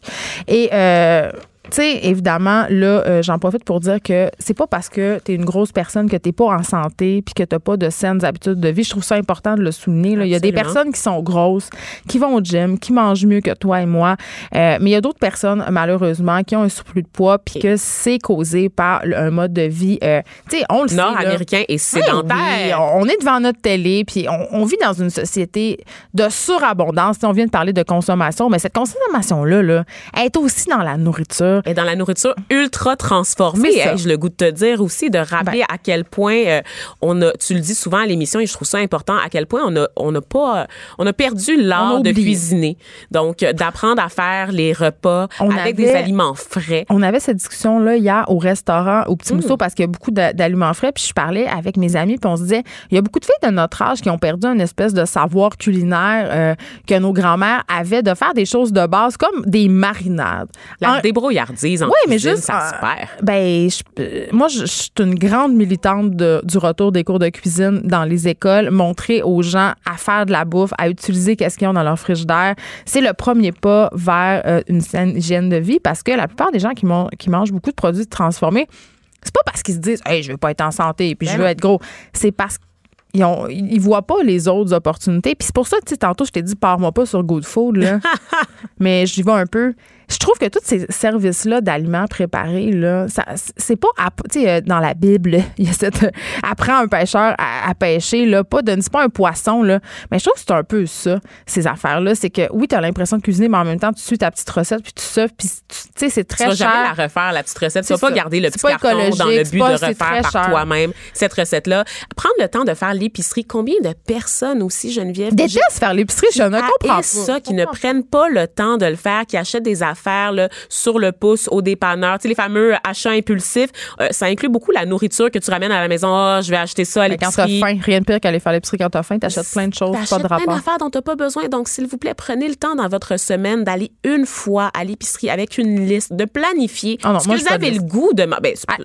Et euh, tu sais, évidemment, là, euh, j'en profite pour dire que c'est pas parce que tu es une grosse personne que tu pas en santé puis que tu pas de saines habitudes de vie. Je trouve ça important de le souligner. Il y a des personnes qui sont grosses, qui vont au gym, qui mangent mieux que toi et moi. Euh, mais il y a d'autres personnes, malheureusement, qui ont un surplus de poids puis que c'est causé par un mode de vie, euh, tu sais, on le sait. Nord-américain et sédentaire. on est devant notre télé puis on, vit dans une société de surabondance. on vient de parler de consommation, mais cette consommation-là, là, elle est aussi dans la nourriture et dans la nourriture ultra transformée. J'ai le goût de te dire aussi, de rappeler ben. à quel point euh, on a, tu le dis souvent à l'émission et je trouve ça important, à quel point on a, on a pas, on a perdu l'art de cuisiner. Donc, euh, d'apprendre à faire les repas avec des aliments frais. On avait cette discussion-là hier au restaurant, au Petit Mousseau, mm. parce qu'il y a beaucoup d'aliments frais. Puis je parlais avec mes amis, puis on se disait, il y a beaucoup de filles de notre âge qui ont perdu une espèce de savoir culinaire euh, que nos grands-mères avaient de faire des choses de base comme des marinades. La oui, mais juste, ça se perd. Ben, euh, moi, je, suis une grande militante du retour des cours de cuisine dans les écoles, montrer aux gens à faire de la bouffe, à utiliser qu'est-ce qu'ils ont dans leur frigidaire. C'est le premier pas vers euh, une saine hygiène de vie parce que la plupart des gens qui, qui mangent beaucoup de produits transformés, c'est pas parce qu'ils se disent, hey, je veux pas être en santé et puis je ben veux être gros. C'est parce ils, ont, ils voient pas les autres opportunités. Puis c'est pour ça, tu sais, tantôt, je t'ai dit, pars-moi pas sur Good Food, là. [LAUGHS] mais j'y vais un peu je trouve que tous ces services-là d'aliments préparés, là, ça, c'est pas, tu sais, euh, dans la Bible, [LAUGHS] il y a cette, apprends un pêcheur à, pêcher, là, pas de, c'est pas un poisson, là, mais je trouve que c'est un peu ça, ces affaires-là, c'est que oui, tu as l'impression de cuisiner, mais en même temps, tu suis ta petite recette, puis tu sais, puis tu sais, c'est très tu cher. Tu vas jamais la refaire, la petite recette. Tu vas pas garder le petit carton dans le but de refaire par toi-même cette recette-là. Prendre le temps de faire l'épicerie. Combien de personnes aussi, Geneviève? Déteste faire l'épicerie, je ne comprends pas. ça, qui ne prennent pas le temps de le faire, qui achètent des affaires faire sur le pouce au dépanneur. Tu sais, les fameux achats impulsifs, euh, ça inclut beaucoup la nourriture que tu ramènes à la maison. Oh, je vais acheter ça à l'épicerie. Quand t'as faim, rien de pire qu'aller faire l'épicerie quand t'as faim. T'achètes plein de choses, pas de rapport. plein d'affaires dont t'as pas besoin. Donc, s'il vous plaît, prenez le temps dans votre semaine d'aller une fois à l'épicerie avec une liste, de planifier oh ce que vous avez le goût de... Ben, ah,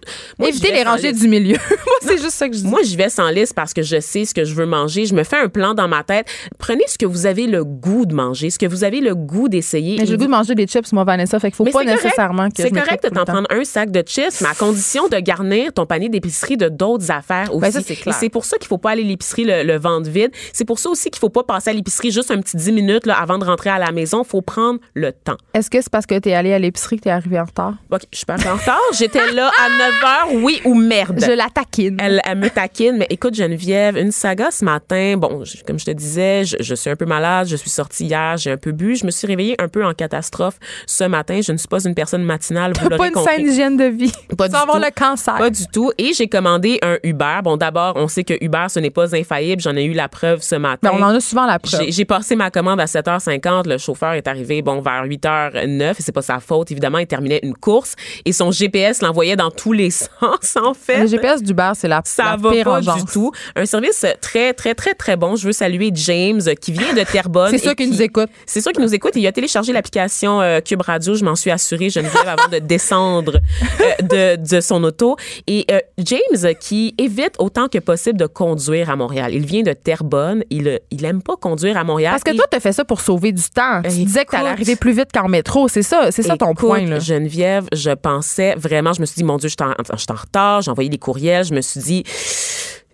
évitez les rangées du milieu. [LAUGHS] moi, c'est juste ça que je dis. Moi, j'y vais sans liste parce que je sais ce que je veux manger. Je me fais un plan dans ma tête. Prenez ce que vous avez le goût de manger, ce que vous avez le goût d'essayer. J'ai le goût de manger des chips, moi, Vanessa. Fait qu'il faut pas nécessairement que C'est correct de t'en prendre un sac de chips, mais à condition de garnir ton panier d'épicerie de d'autres affaires ben, aussi. c'est c'est pour ça qu'il faut pas aller à l'épicerie le, le, ventre vide. C'est pour ça aussi qu'il faut pas passer à l'épicerie juste un petit 10 minutes là, avant de rentrer à la maison. faut prendre le temps. Est-ce que c'est parce que tu es allé à l'épicerie que tu es arrivé en retard? OK, je suis pas en retard. J'étais là à 9 h, oui ou merde? Je la taquine. Elle, elle, me taquine, mais écoute, Geneviève, une saga ce matin. Bon, comme je te disais, je, je, suis un peu malade. Je suis sortie hier, j'ai un peu bu. Je me suis réveillée un peu en catastrophe ce matin. Je ne suis pas une personne matinale, vous [LAUGHS] pas une saine hygiène de vie. Pas du avoir le cancer. Pas du tout. Et j'ai commandé un Uber. Bon, d'abord, on sait que Uber, ce n'est pas infaillible. J'en ai eu la preuve ce matin. Ben, on en a souvent la preuve. J'ai passé ma commande à 7h50. Le chauffeur est arrivé, bon, vers 8h09. Et c'est pas sa faute. Évidemment, il terminait une course. Et son GPS l'envoyait dans tous les [LAUGHS] sens, en fait. Le GPS d'Uber, c'est la, Ça va pas du tout. Un service très, très, très, très bon. Je veux saluer James, qui vient de [LAUGHS] Terrebonne. c'est sûr qu'il nous écoute. C'est sûr qu'il nous écoute. il a téléchargé l'application euh, Cube Radio. Je m'en suis assurée, Geneviève, avant de descendre euh, de, de, son auto. Et euh, James, qui évite autant que possible de conduire à Montréal. Il vient de Terrebonne. Il, il aime pas conduire à Montréal. Parce que toi, tu fait ça pour sauver du temps. Tu disais que tu allais arriver plus vite qu'en métro. C'est ça, c'est ça ton point. Là. Geneviève, je pensais vraiment, je me suis dit, mon Dieu, je suis en, en retard. J'ai envoyé des courriels. Je me suis dit,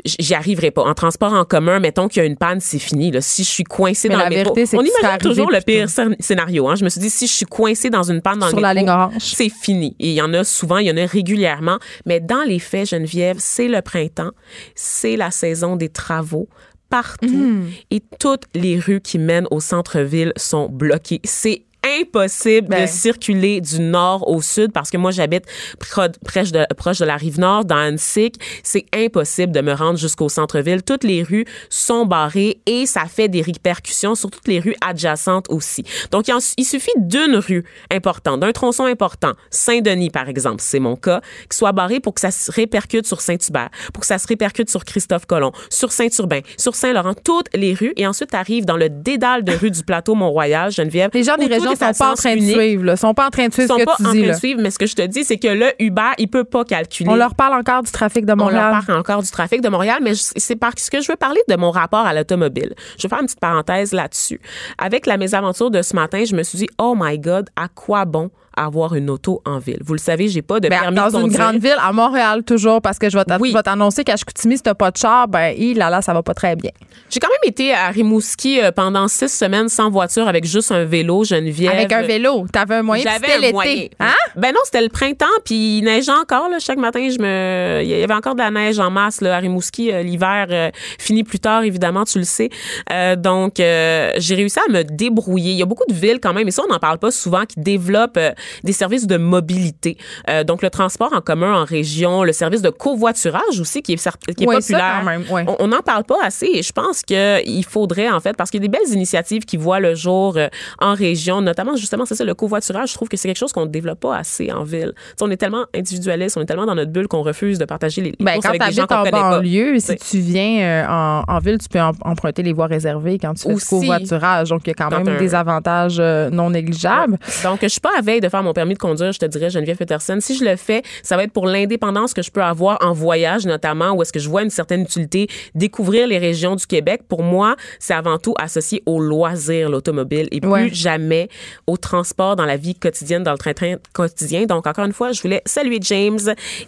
j'y arriverai pas. En transport en commun, mettons qu'il y a une panne, c'est fini. Là. Si je suis coincé dans la le vérité, métro, on imagine toujours le pire scénario. Hein. Je me suis dit, si je suis coincé dans une panne dans Sur le la ligne orange. c'est fini. Et il y en a souvent, il y en a régulièrement. Mais dans les faits, Geneviève, c'est le printemps, c'est la saison des travaux partout mm. et toutes les rues qui mènent au centre-ville sont bloquées. C'est impossible de ben. circuler du nord au sud parce que moi j'habite proche de, proche de la rive nord dans Annecy. C'est impossible de me rendre jusqu'au centre-ville. Toutes les rues sont barrées et ça fait des répercussions sur toutes les rues adjacentes aussi. Donc il, suffit d'une rue importante, d'un tronçon important, Saint-Denis par exemple, c'est mon cas, qui soit barré pour que ça se répercute sur Saint-Hubert, pour que ça se répercute sur Christophe Colomb, sur Saint-Urbain, sur Saint-Laurent, toutes les rues et ensuite arrive dans le dédale de rues du plateau Mont-Royal, Geneviève. Les gens des régions gens sont pas en train de suivre, là. sont pas en train de suivre ce que pas tu en dis. train là. de suivre, mais ce que je te dis, c'est que le Uber, il peut pas calculer. On leur parle encore du trafic de On Montréal. leur parle encore du trafic de Montréal, mais c'est parce que je veux parler de mon rapport à l'automobile. Je vais faire une petite parenthèse là-dessus. Avec la mésaventure de ce matin, je me suis dit, oh my God, à quoi bon avoir une auto en ville? Vous le savez, j'ai pas de Ben, permis dans de une grande ville, à Montréal toujours, parce que je vais Oui. t'annoncer qu'à Chicoutimi, si t'as pas de char, ben, hi, là, là, ça va pas très bien. J'ai quand même été à Rimouski euh, pendant six semaines sans voiture avec juste un vélo, Geneviève. Avec un vélo, t'avais un moyen, J'avais c'était un l'été. moyen. Hein? Ben non, c'était le printemps, puis il neigeait encore. Là, chaque matin, je me, il y avait encore de la neige en masse là, à Rimouski. Euh, L'hiver euh, finit plus tard, évidemment, tu le sais. Euh, donc, euh, j'ai réussi à me débrouiller. Il y a beaucoup de villes quand même, et ça, on n'en parle pas souvent, qui développent des services de mobilité. Euh, donc, le transport en commun en région, le service de covoiturage aussi, qui est, cer- qui est Ouais, ça, populaire. quand même, ouais. On- n'en parle pas assez et je pense qu'il faudrait, en fait, parce qu'il y a des belles initiatives qui voient le jour euh, en région, notamment, justement, c'est ça, le covoiturage. Je trouve que c'est quelque chose qu'on ne développe pas assez en ville. Tu sais, on est tellement individualiste, on est tellement dans notre bulle qu'on refuse de partager les, les Ben, courses avec des gens t'habites qu'on en connaît pas. banlieue, si tu viens euh, en, en ville, tu peux em- emprunter les voies réservées quand tu fais Aussi. covoiturage. Donc, il y a quand même un- des avantages non négligeables. Donc, je suis pas à veille de faire mon permis de conduire, je te dirais, Geneviève Peterson. Si je le fais, ça va être pour l'indépendance que je peux avoir en voyage, notamment, où est-ce que je vois une certaine utilité, découvrir les régions du Québec. Pour moi, c'est avant tout associé au loisir, l'automobile, et plus Ouais. jamais au transport dans la vie quotidienne, dans le train-train quotidien. Donc, encore une fois, je voulais saluer James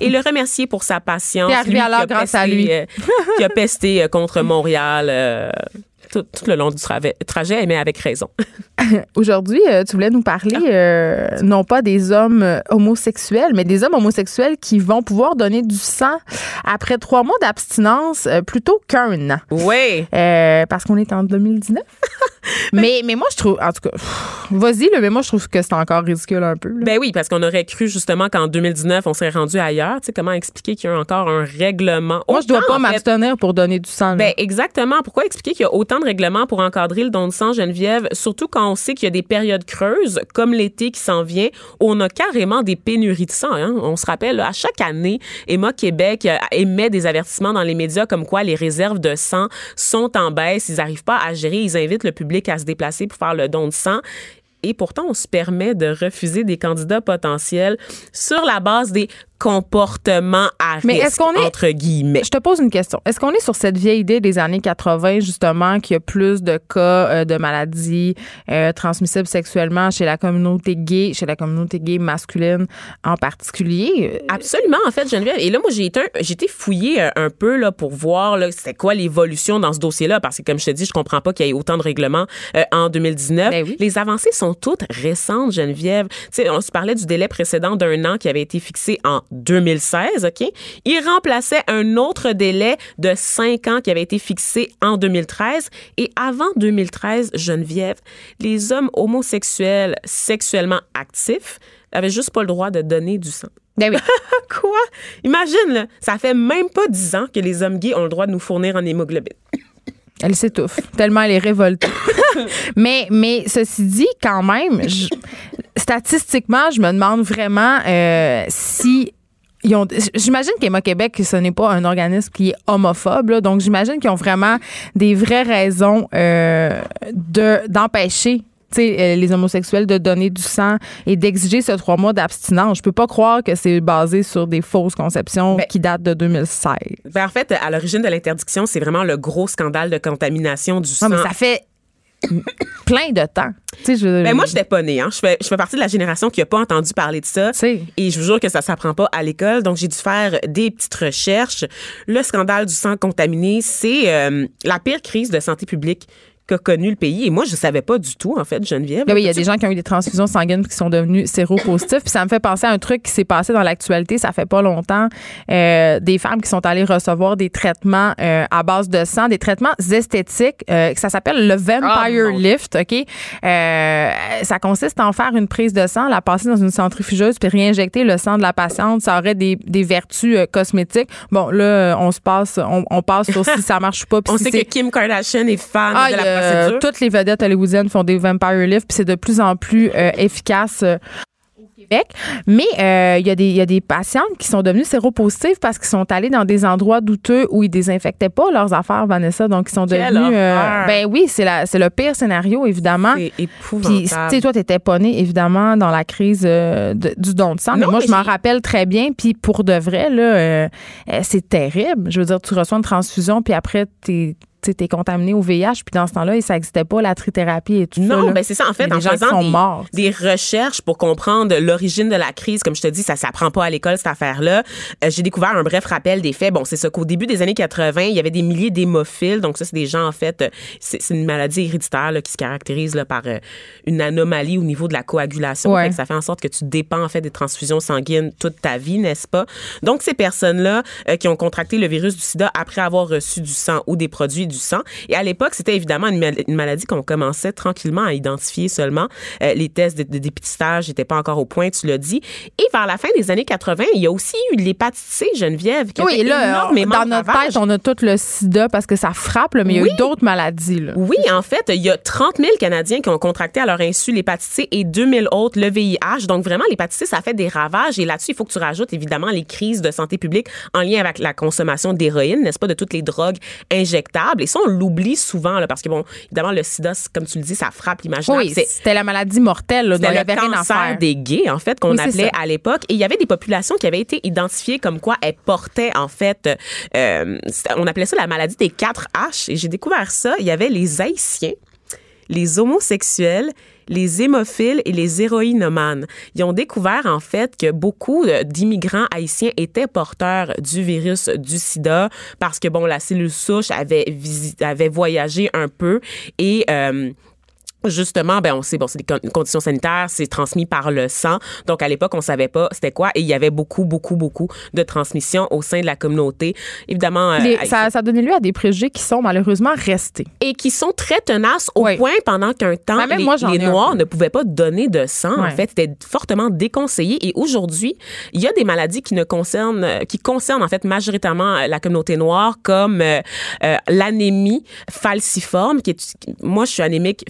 et le remercier pour sa patience. Arrivé à l'heure grâce à pesté, lui. euh, qui a pesté euh, contre Montréal euh, tout, tout le long du trajet, mais avec raison. [LAUGHS] Aujourd'hui, euh, tu voulais nous parler euh, non pas des hommes euh, homosexuels, mais des hommes homosexuels qui vont pouvoir donner du sang après trois mois d'abstinence plutôt qu'un an. Oui. Euh, parce qu'on est en 2019. [LAUGHS] [LAUGHS] mais, mais moi, je trouve, en tout cas, vas-y, mais moi, je trouve que c'est encore ridicule un peu. là. Ben oui, parce qu'on aurait cru justement qu'en 2019, on serait rendu ailleurs. Tu sais, comment expliquer qu'il y a encore un règlement? moi, je dois pas m'abstenir pour donner du sang. Ben exactement. Pourquoi expliquer qu'il y a autant de règlements pour encadrer le don de sang, Geneviève, surtout quand on sait qu'il y a des périodes creuses, comme l'été qui s'en vient, où on a carrément des pénuries de sang. hein. On se rappelle, là, à chaque année, Emma Québec euh, émet des avertissements dans les médias comme quoi les réserves de sang sont en baisse, ils n'arrivent pas à gérer, ils invitent le public à se déplacer pour faire le don de sang. Et pourtant, on se permet de refuser des candidats potentiels sur la base des comportements à Mais est-ce risque, qu'on est- entre guillemets. Je te pose une question. Est-ce qu'on est sur cette vieille idée des années 80, justement, qu'il y a plus de cas euh, de maladies euh, transmissibles sexuellement chez la communauté gay, chez la communauté gay masculine en particulier? Euh, Absolument, en fait, Geneviève. Et là, moi, j'ai été, un- j'ai été fouillée un peu là, pour voir là, c'était quoi l'évolution dans ce dossier-là, parce que, comme je te dis, je comprends pas qu'il y ait autant de règlements euh, en 2019. Ben oui. Les avancées sont toutes récentes, Geneviève. Tu sais, on se parlait du délai précédent d'un an qui avait été fixé en 2016, OK? Il remplaçait un autre délai de cinq ans qui avait été fixé en 2013. Et avant 2013, Geneviève, les hommes homosexuels sexuellement actifs avaient juste pas le droit de donner du sang. Ben oui. [LAUGHS] Quoi? Imagine, là, ça fait même pas dix ans que les hommes gays ont le droit de nous fournir en hémoglobine. Elle s'étouffe, tellement elle est révoltée. [COUGHS] mais, mais ceci dit, quand même, je- statistiquement, je me demande vraiment euh, si. J'imagine qu'Emma Québec, ce n'est pas un organisme qui est homophobe, là, donc j'imagine qu'ils ont vraiment des vraies raisons euh, de d'empêcher tu sais, euh, les homosexuels de donner du sang et d'exiger ce trois mois d'abstinence. Je peux pas croire que c'est basé sur des fausses conceptions Ben- qui datent de 2016. Ben, en fait, à l'origine de l'interdiction, c'est vraiment le gros scandale de contamination du sang. Mais ça fait [COUGHS] plein de temps. Je, Ben, moi, je n'étais pas née. Hein. Je, fais, je fais partie de la génération qui n'a pas entendu parler de ça. Et je vous jure que ça s'apprend pas à l'école. Donc, j'ai dû faire des petites recherches. Le scandale du sang contaminé, c'est euh, la pire crise de santé publique qu'a connu le pays. Et moi, je savais pas du tout, en fait, Geneviève. Ben oui, il y a des gens qui ont eu des transfusions sanguines qui sont devenus séropositifs. Puis ça me fait penser à un truc qui s'est passé dans l'actualité, ça fait pas longtemps. Euh, des femmes qui sont allées recevoir des traitements euh, à base de sang, des traitements esthétiques. euh, ça s'appelle le Vampire Ah, mon Lift, OK? Euh, ça consiste en faire une prise de sang, la passer dans une centrifugeuse puis réinjecter le sang de la patiente. Ça aurait des, des vertus euh, cosmétiques. Bon, là, on se passe, on, on passe sur si ça marche ou pas. On si sait que Kim Kardashian est fan ah, de la a- procédure. toutes les vedettes hollywoodiennes font des vampire lifts, puis c'est de plus en plus euh, efficace. euh, Mais euh, il y, a des- il y a des patientes qui sont devenues séropositives parce qu'ils sont allés dans des endroits douteux où ils désinfectaient pas leurs affaires, Vanessa. Donc, ils sont devenus. ben oui, c'est le pire scénario, évidemment. C'est Puis, tu sais, toi, t'étais pas née, évidemment, dans la crise euh, de- du don de sang. mais moi, mais je m'en rappelle très bien. Puis, pour de vrai, là, euh, euh, c'est terrible. Je veux dire, tu reçois une transfusion, puis après, t'es es contaminé au VIH. Puis, dans ce temps-là, ça n'existait pas, la trithérapie et tout ça. Non, ben c'est ça. En fait, en faisant des, morts. des recherches pour comprendre l'origine de la crise, comme je te dis, ça s'apprend pas à l'école, cette affaire-là. Euh, J'ai découvert un bref rappel des faits. Bon, c'est ça qu'au début des années 80, il y avait des milliers d'hémophiles. Donc, ça, c'est des gens, en fait, euh, c'est une maladie héréditaire là, qui se caractérise là, par euh, une anomalie au niveau de la coagulation. Ouais. Fait ça fait en sorte que tu dépends, en fait, des transfusions sanguines toute ta vie, n'est-ce pas? Donc, ces personnes-là euh, qui ont contracté le virus du sida après avoir reçu du sang ou des produits du sang. Et à l'époque, c'était évidemment une, mal- une maladie qu'on commençait tranquillement à identifier seulement. Euh, les tests de, de dépistage n'étaient pas encore au point, tu l'as dit. Et vers la fin des années 80, il y a aussi eu l'hépatite C, Geneviève, qui a Oui, fait là, énormément dans notre tête, on a tout le sida parce que ça frappe, mais il y a Oui. eu d'autres maladies. Là. Oui, en fait, il y a 30 000 Canadiens qui ont contracté à leur insu l'hépatite C et 2000 autres le VIH. Donc, vraiment, l'hépatite C, ça fait des ravages. Et là-dessus, il faut que tu rajoutes évidemment les crises de santé publique en lien avec la consommation d'héroïne, n'est-ce pas, de toutes les drogues injectables. Et ça, on l'oublie souvent, là, parce que, bon, évidemment, le sida, comme tu le dis, ça frappe l'imaginaire. Oui, c'était la maladie mortelle. Là, donc il c'était avait le cancer des gays, en fait, qu'on Oui, appelait à l'époque. Et il y avait des populations qui avaient été identifiées comme quoi elles portaient, en fait, euh, on appelait ça la maladie des 4 H. Et j'ai découvert ça. Il y avait les Haïtiens, les homosexuels, les hémophiles et les héroïnomanes. Ils ont découvert en fait que beaucoup euh, d'immigrants haïtiens étaient porteurs du virus du sida parce que bon la cellule souche avait avait voyagé un peu et euh, Justement, ben on sait bon, c'est des con- conditions sanitaires, c'est transmis par le sang. Donc à l'époque, on savait pas c'était quoi et il y avait beaucoup beaucoup beaucoup de transmission au sein de la communauté. Évidemment, euh, Les- ça, ça donné lieu à des préjugés qui sont malheureusement restés. et qui sont très tenaces au Oui. point pendant qu'un temps Ben, même les, moi, noirs ne pouvaient pas donner de sang en fait c'était fortement déconseillé et aujourd'hui il y a des maladies qui ne concernent euh, qui concernent en fait majoritairement euh, la communauté noire comme euh, euh, l'anémie falciforme qui est moi je suis anémique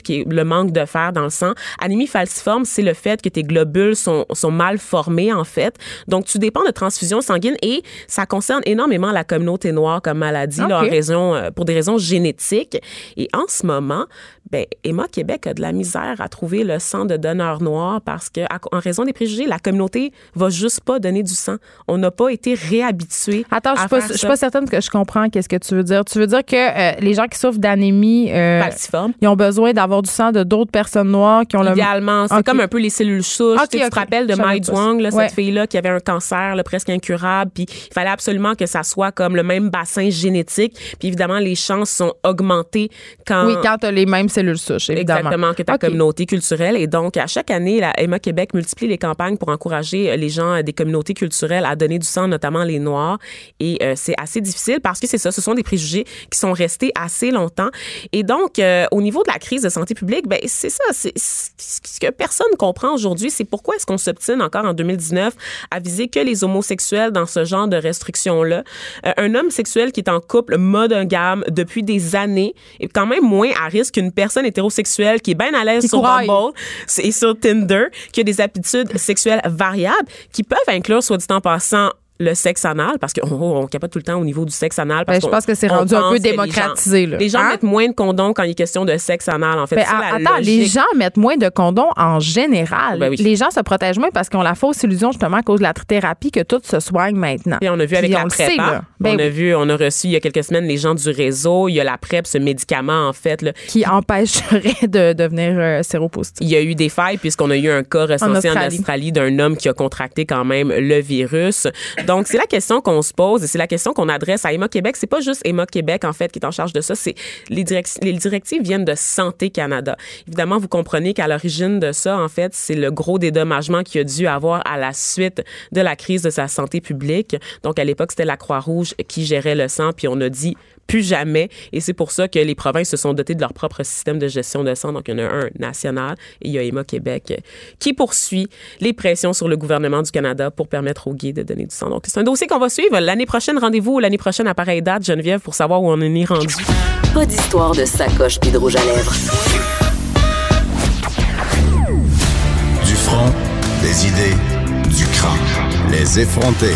qui est le manque de fer dans le sang anémie falciforme c'est le fait que tes globules sont sont mal formés en fait donc tu dépends de transfusion sanguine et ça concerne énormément la communauté noire comme maladie là, en raison, euh, pour des raisons génétiques. Et en ce moment, ben, Emma Québec a de la misère à trouver le sang de donneurs noirs parce que, à- en raison des préjugés, la communauté va juste pas donner du sang. On n'a pas été réhabitués. Attends, je à suis pas, certaine que je comprends qu'est-ce que tu veux dire. Tu veux dire que euh, les gens qui souffrent d'anémie, euh, Falciforme. ils ont besoin d'avoir du sang de d'autres personnes noires qui ont le Idéalement, c'est comme un peu les cellules souches. Ok, Tu sais, tu ok. te rappelles de Mai. Duong, là, Ouais. cette fille-là qui avait un cancer là, presque incurable, puis il fallait absolument que ça soit comme le même bassin génétique. Puis évidemment, les chances sont augmentées quand Oui, quand tu as les mêmes cellules souches, évidemment. Exactement, que ta communauté culturelle. Et donc, à chaque année, la Emma Québec multiplie les campagnes pour encourager euh, les gens euh, des communautés culturelles à donner du sang, notamment les Noirs. Et euh, c'est assez difficile parce que c'est ça, ce sont des préjugés qui sont restés assez longtemps. Et donc, euh, au niveau de la crise de santé publique, ben c'est ça, c'est ce que personne comprend aujourd'hui, c'est pourquoi est-ce qu'on s'obstine encore en 2019 à viser que les homosexuels dans ce genre de restrictions-là? Euh, un homme sexuel qui est en couple monogame depuis des années est quand même moins à risque qu'une personne hétérosexuelle qui est bien à l'aise sur couraille. Bumble et sur Tinder, qui a des aptitudes sexuelles variables, qui peuvent inclure, soit dit en passant, le sexe anal, parce qu'on on capote tout le temps au niveau du sexe anal. Parce Ben, je pense que c'est rendu un peu que les démocratisé, gens- là. Les gens Hein? mettent moins de condoms quand il est question de sexe anal, en fait. Ben, attends, les gens mettent moins de condoms en général. Ben oui. Les gens se protègent moins parce qu'ils ont la fausse illusion, justement, à cause de la thérapie, que tout se soigne maintenant. Puis on a vu avec la PrEP. sait, hein. on a oui. vu, on a reçu il y a quelques semaines les gens du réseau. Il y a la PrEP, ce médicament, en fait. Là. qui empêcherait de devenir euh, séropositif. Il y a eu des failles puisqu'on a eu un cas recensé en Australie. Australie, d'un homme qui a contracté quand même le virus. Donc, c'est la question qu'on se pose et c'est la question qu'on adresse à Emma Québec. C'est pas juste Emma Québec, en fait, qui est en charge de ça. C'est les, direc- les directives viennent de Santé Canada. Évidemment, vous comprenez qu'à l'origine de ça, en fait, c'est le gros dédommagement qu'il a dû avoir à la suite de la crise de sa santé publique. Donc, à l'époque, c'était la Croix-Rouge qui gérait le sang, puis on a dit plus jamais. Et c'est pour ça que les provinces se sont dotées de leur propre système de gestion de sang. Donc, il y en a un national et il y a Emma Québec qui poursuit les pressions sur le gouvernement du Canada pour permettre aux gays de donner du sang. Donc, c'est un dossier qu'on va suivre. L'année prochaine, rendez-vous l'année prochaine à pareille date, Geneviève, pour savoir où on en est rendu. Pas d'histoire de sacoche puis de rouge à lèvres. Du front, Des idées, du cran. Les effronter.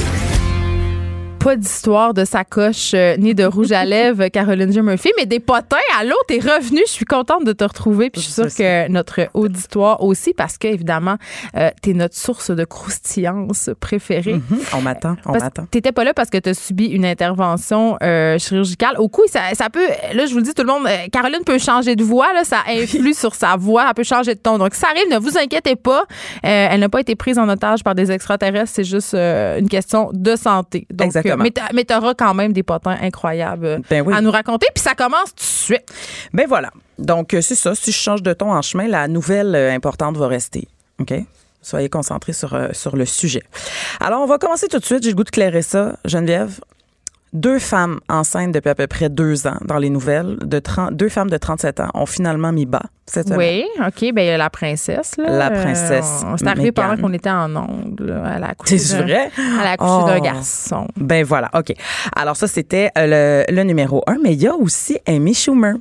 Pas d'histoire de sacoche euh, ni de rouge à [LAUGHS] lèvres, Caroline J. Murphy, mais des potins. Allô, t'es revenue. Je suis contente de te retrouver. Puis je suis sûre que notre auditoire aussi, parce que, évidemment, euh, t'es notre source de croustillance préférée. Mhm. On m'attend, on m'attend. T'étais pas là parce que t'as subi une intervention euh, chirurgicale. Au cou, ça, ça peut. Là, je vous le dis, tout le monde. euh, Caroline peut changer de voix. Là, ça [LAUGHS] influe sur sa voix. Elle peut changer de ton. Donc, ça arrive, ne vous inquiétez pas. Euh, elle n'a pas été prise en otage par des extraterrestres. C'est juste euh, une question de santé. Donc, Exactement. Euh, mais t'a- mais t'auras quand même des potins incroyables euh, Ben oui. à nous raconter. Puis ça commence tout de suite. Ben voilà. Donc, euh, c'est ça. Si je change de ton en chemin, la nouvelle euh, importante va rester. OK? Soyez concentrés sur, sur le sujet. Alors, on va commencer tout de suite. J'ai le goût de clairer ça. Geneviève, deux femmes enceintes depuis à peu près deux ans dans les nouvelles, de 30, deux femmes de 37 ans ont finalement mis bas cette semaine. Oui, OK. Ben, il y a la princesse. Là. La princesse Euh, C'est arrivé pendant qu'on était en ongle. là. Elle a accouché [LAUGHS] C'est vrai? Elle a accouché Oh. d'un garçon. Ben voilà, OK. Alors ça, c'était euh, le, le numéro un, mais il y a aussi Amy Schumer.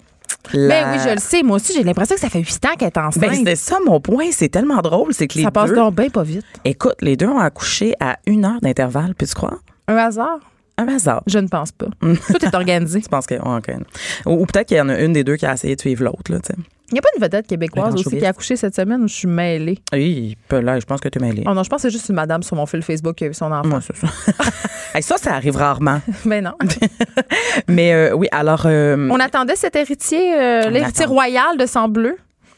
Ben La- oui, je le sais. Moi aussi, j'ai l'impression que ça fait huit ans qu'elle est enceinte. Ben, c'était ça mon point. C'est tellement drôle. C'est que les ça passe deux... donc bien pas vite. Écoute, les deux ont accouché à une heure d'intervalle, peux-tu croire? Un hasard? Un hasard. Je ne pense pas. [LAUGHS] Tout est organisé. Je pense que. ouais, ok. Ou, ou peut-être qu'il y en a une des deux qui a essayé de suivre l'autre, là, tu sais. Il n'y a pas une vedette québécoise aussi qui a accouché cette semaine où je suis mêlée? Oui, là, je pense que tu es mêlé. Oh non, je pense que c'est juste une madame sur mon fil Facebook qui a eu son enfant. Moi, ça. [LAUGHS] Hey, ça, ça arrive rarement. Mais [LAUGHS] non. Mais euh, oui, alors. euh, On attendait cet héritier, euh, l'héritier royal de sang bleu.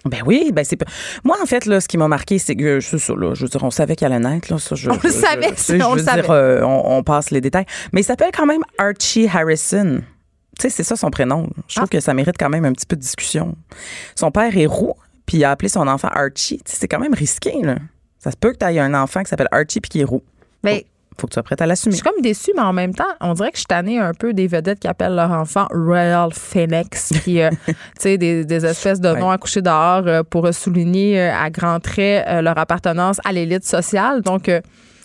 Ben oui, ben c'est pas- moi en fait là, ce qui m'a marqué, c'est que c'est ça là, je veux dire, on savait qu'elle allait naître là, ça, je, On le je- savait, je- sais, on je le savait. dire, euh, on, on passe les détails, mais il s'appelle quand même Archie Harrison. Tu sais, c'est ça son prénom. Je trouve Ah. que ça mérite quand même un petit peu de discussion. Son père est roux, puis il a appelé son enfant Archie. Tu sais, c'est quand même risqué là. Ça se peut que tu aies un enfant qui s'appelle Archie puis qui est roux. Mais Faut que tu sois prête à je l'assumer. suis comme déçue, mais en même temps, on dirait que je suis tannée un peu des vedettes qui appellent leur enfant Royal Phoenix, puis euh, [LAUGHS] tu sais, des, des espèces de Ouais. noms accouchés dehors euh, pour souligner euh, à grands traits leur appartenance à l'élite sociale. Donc,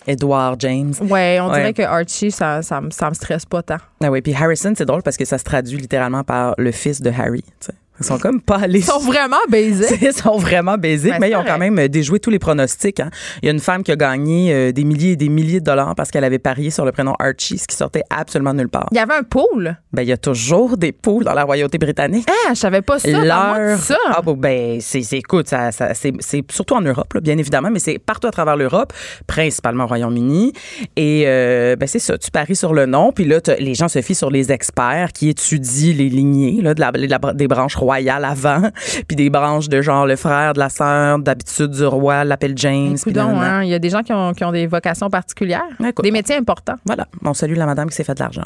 Edward James. ouais, on dirait Ouais. que Archie, ça, ça, me- ça me stresse pas tant. Ah oui, puis Harrison, c'est drôle parce que ça se traduit littéralement par le fils de Harry. tu sais. Ils sont comme pas allés Ils sont vraiment baisés. [LAUGHS] Ils sont vraiment basiques, Ben, mais ils ont quand même euh, déjoué tous les pronostics. hein. Il y a une femme qui a gagné euh, des milliers et des milliers de dollars parce qu'elle avait parié sur le prénom Archie, ce qui sortait absolument nulle part. Il y avait un pool. Ben, il y a toujours des poules dans la royauté britannique. Ah, je savais pas ça. Leur- ça. Ah, bon, ben, c'est, écoute, ça, ça- c'est, surtout en Europe, là, bien évidemment, mais c'est partout à travers l'Europe, principalement au Royaume-Uni. Et, euh, ben, c'est ça, tu paries sur le nom, puis là, les gens se fient sur les experts qui étudient les lignées, là, de la, de la- des branches royales avant, [LAUGHS] puis des branches de genre le frère, de la sœur, d'habitude du roi, l'appelle James. Coudon, nanana. hein, il y a des gens qui ont, qui ont des vocations particulières, Écoute, des métiers importants. Voilà, on salue la madame qui s'est fait de l'argent.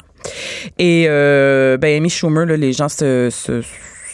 Et euh, ben Amy Schumer, là, les gens se, se,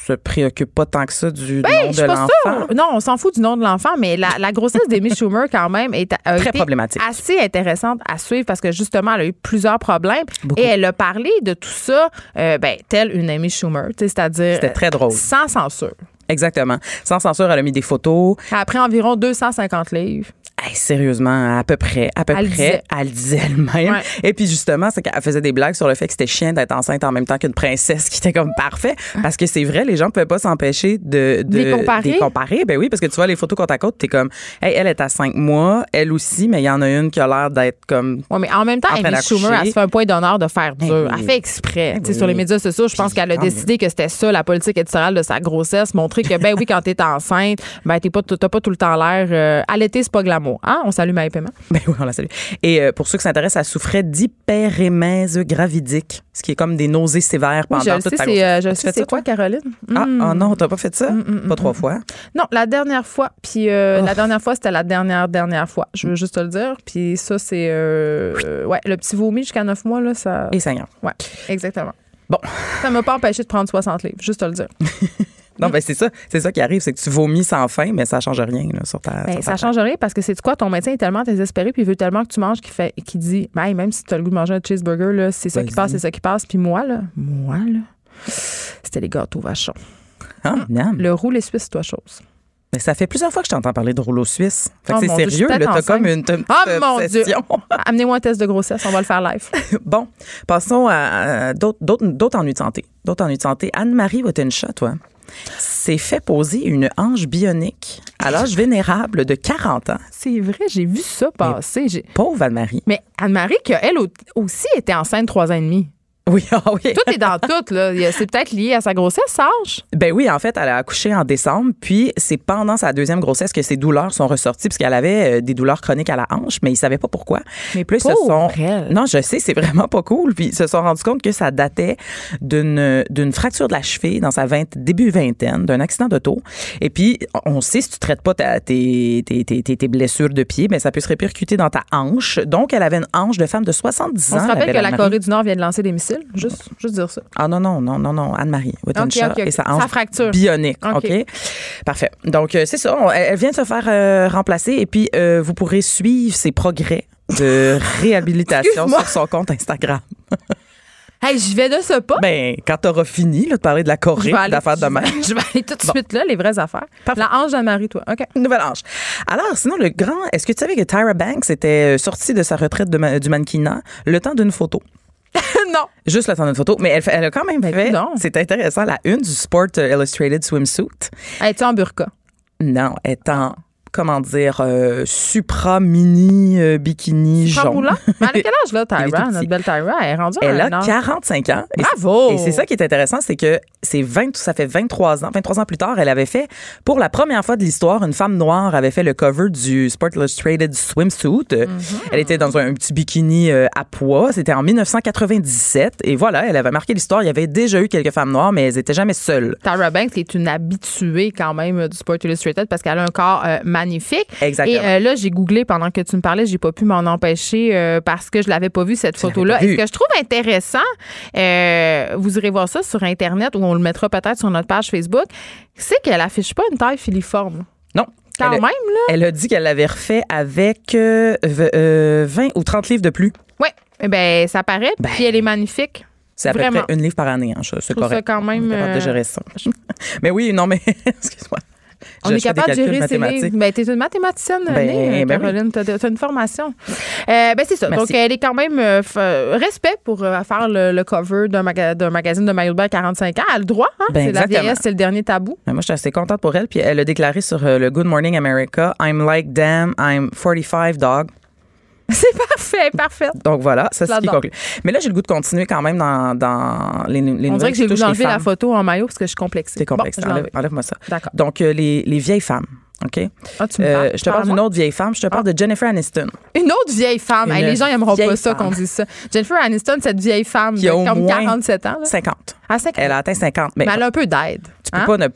se préoccupent pas tant que ça du nom Ben, je de l'enfant. Non, on s'en fout du nom de l'enfant, mais la, la grossesse d'Amy [LAUGHS] Schumer, quand même, est a Très été problématique. assez intéressante à suivre parce que justement, elle a eu plusieurs problèmes Beaucoup. et elle a parlé de tout ça, euh, ben, telle une Amy Schumer, c'est-à-dire C'était très drôle. sans censure. Exactement. Sans censure, elle a mis des photos. Après environ 250 livres. Hey, sérieusement, à peu près, à peu Elle près, disait. elle disait elle-même. Ouais. Et puis justement, c'est qu'elle faisait des blagues sur le fait que c'était chiant d'être enceinte en même temps qu'une princesse, qui était comme parfait. Parce que c'est vrai, les gens ne pouvaient pas s'empêcher de, de Les comparer? des comparer. Ben oui, parce que tu vois les photos côte à côte, t'es comme, hey, elle est à cinq mois, elle aussi, mais il y en a une qui a l'air d'être comme Ouais, mais en même temps, Amy. Schumer, elle se fait un point d'honneur de faire Ben dur. Elle fait exprès. Ben Tu sais, oui. Sur les médias sociaux, je pense qu'elle a décidé que c'était ça, la politique éditoriale de sa grossesse. Montrer que, ben oui, quand t'es enceinte, ben t'es pas, t'as pas tout le temps l'air. Euh, allaiter, c'est pas glamour. Hein? On salue Maï Paiement. [LAUGHS] Ben oui, on la salue. Et euh, pour ceux qui s'intéressent, elle souffrait d'hyperémèse gravidique, ce qui est comme des nausées sévères Oui, pendant je toute sais, sa c'est, euh, grossesse. je sais c'est quoi? Caroline? Ah, Mm. oh non, t'as pas fait ça? mm, pas mm, trois mm. fois? Non, la dernière fois. Puis euh, Oh. la dernière fois, c'était la dernière, dernière fois. Je veux juste te le dire. Puis ça, c'est. euh, ouais, le petit vomi jusqu'à 9 mois, là, ça. Et Seigneur. Ouais, exactement. Bon. Ça m'a pas empêché de prendre 60 livres, juste te le dire. [LAUGHS] Non, ben c'est ça. C'est ça qui arrive, c'est que tu vomis sans faim, mais ça change rien là, sur ta. Ben, sur ça ta change rien parce que c'est quoi? Ton médecin est tellement désespéré puis il veut tellement que tu manges qu'il fait qu'il dit ben, même si tu as le goût de manger un cheeseburger, là, c'est ça qui Vas-y. passe, c'est ça qui passe. Puis moi, là, moi, là, c'était les gâteaux vachons. Ah, miam. Le Suisses, c'est toi chose. Mais ça fait plusieurs fois que je t'entends parler de rouleau suisse. Fait que Oh c'est Dieu, sérieux, là, t'as comme une, Ah, petite mon Dieu. [LAUGHS] Amenez-moi un test de grossesse, on va le faire live. [LAUGHS] Bon, passons à, d'autres ennuis de santé. D'autres ennuis de santé. Anne-Marie Wottencha, toi, s'est fait poser une hanche bionique à l'âge vénérable de 40 ans. C'est vrai, j'ai vu ça passer. Pauvre Anne-Marie. Mais Anne-Marie, qui elle au- aussi était enceinte trois ans et demi. Oui, [LAUGHS] ah oui. Tout est dans tout, là. C'est peut-être lié à sa grossesse, Serge? Ben oui, en fait, elle a accouché en décembre, puis c'est pendant sa deuxième grossesse que ses douleurs sont ressorties, puisqu'elle avait euh, des douleurs chroniques à la hanche, mais ils savaient pas pourquoi. Mais se pauvre sont... elle. Non, je sais, c'est vraiment pas cool. Puis ils se sont rendus compte que ça datait d'une d'une fracture de la cheville dans sa vingt- début vingtaine, d'un accident d'auto. Et puis, on sait, si tu traites pas ta- tes, tes, tes, tes- blessures de pied, ben ça peut se répercuter dans ta hanche. Donc, elle avait une hanche de femme de 70 ans. On se rappelle que la. Corée du Nord vient de lancer des missiles. Juste, juste dire ça. Ah non, non, non, non, non, Anne-Marie Wittenshaw Ok, ok, ok. et sa hanche fracture. bionique. Ok. Parfait. Donc, euh, c'est ça. On- elle vient de se faire euh, remplacer et puis euh, vous pourrez suivre ses progrès de [LAUGHS] réhabilitation sur son compte Instagram. [LAUGHS] Hey, j'y vais de ce pas. Ben, quand t'auras fini là, de parler de la Je Corée, d'affaires de je même. [LAUGHS] Je vais aller tout de suite là, les vraies affaires. Parfait. La hanche d'Anne-Marie, toi. OK. Nouvelle hanche. Alors, sinon, le grand. Est-ce que tu savais que Tyra Banks était sortie de sa retraite de du mannequinat le temps d'une photo? [LAUGHS] non. Juste le temps d'une photo. Mais elle, elle a quand même fait. C'est intéressant, la une du Sport Illustrated Swimsuit. Es-tu en burqa? Non, est en, comment dire, euh, supra mini euh, bikini Pas jaune. Mais elle a quel âge, là, [LAUGHS] Il est tout Tyra? petit. Notre belle Tyra, elle est rendue à Elle un a âge. 45 ans. Et Bravo! Et c'est ça qui est intéressant, c'est que c'est 20, ça fait 23 ans. 23 ans plus tard, elle avait fait, pour la première fois de l'histoire, une femme noire avait fait le cover du Sport Illustrated Swimsuit. Mm-hmm. Elle était dans un, un petit bikini euh, à poids. C'était en 1997. Et voilà, elle avait marqué l'histoire. Il y avait déjà eu quelques femmes noires, mais elles étaient jamais seules. Tyra Banks est une habituée quand même euh, du Sport Illustrated parce qu'elle a un corps euh, magnifique. Exactement. Et euh, là, j'ai googlé pendant que tu me parlais, j'ai pas pu m'en empêcher euh, parce que je l'avais pas vu cette photo-là. Et ce que je trouve intéressant, euh, vous irez voir ça sur Internet ou on le mettra peut-être sur notre page Facebook, c'est qu'elle affiche pas une taille filiforme. Non. Quand Elle même, là. Elle a dit qu'elle l'avait refait avec euh, v- euh, 20 ou 30 livres de plus. Oui. Eh ben, ça paraît. Puis elle est magnifique. C'est à peu près une livre par année. Hein, c'est Je trouve ça correct. quand même, de gérer ça. [LAUGHS] mais oui, non, mais [LAUGHS] excuse-moi. On est capable de gérer ces livres. Ben, t'es une mathématicienne, Ben, née, ben oui. Caroline. T'as, t'as une formation. Euh, ben, c'est ça. Merci. Donc, elle est quand même euh, euh, respect pour euh, faire le, le cover d'un, maga- d'un magazine de maillot de bain à 45 ans. Elle a le droit. Hein? Ben, c'est la vieillesse, c'est le dernier tabou. Moi, je suis assez contente pour elle. Puis elle a déclaré sur le Good Morning America I'm like, damn, I'm 45 dog. [LAUGHS] C'est parfait, parfait. Donc voilà, ça c'est ce qui conclut. Mais là, j'ai le goût de continuer quand même dans, dans les, les On dirait que j'ai voulu enlever la photo en maillot parce que je suis complexée. C'est complexe. Bon, Enlève-. Enlève-moi ça. D'accord. Donc, euh, les, les vieilles femmes. OK? Ah, tu me Euh, je te parle d'une autre vieille femme. Je te parle de Jennifer Aniston. Une autre vieille femme. Hey, les gens n'aimeront pas ça qu'on dise ça. Jennifer Aniston, cette vieille femme Qui a au comme moins 47 ans. là. 50. À 50. Elle a atteint 50. Mais, Mais elle a un peu d'aide. tu peux hein? pas ne.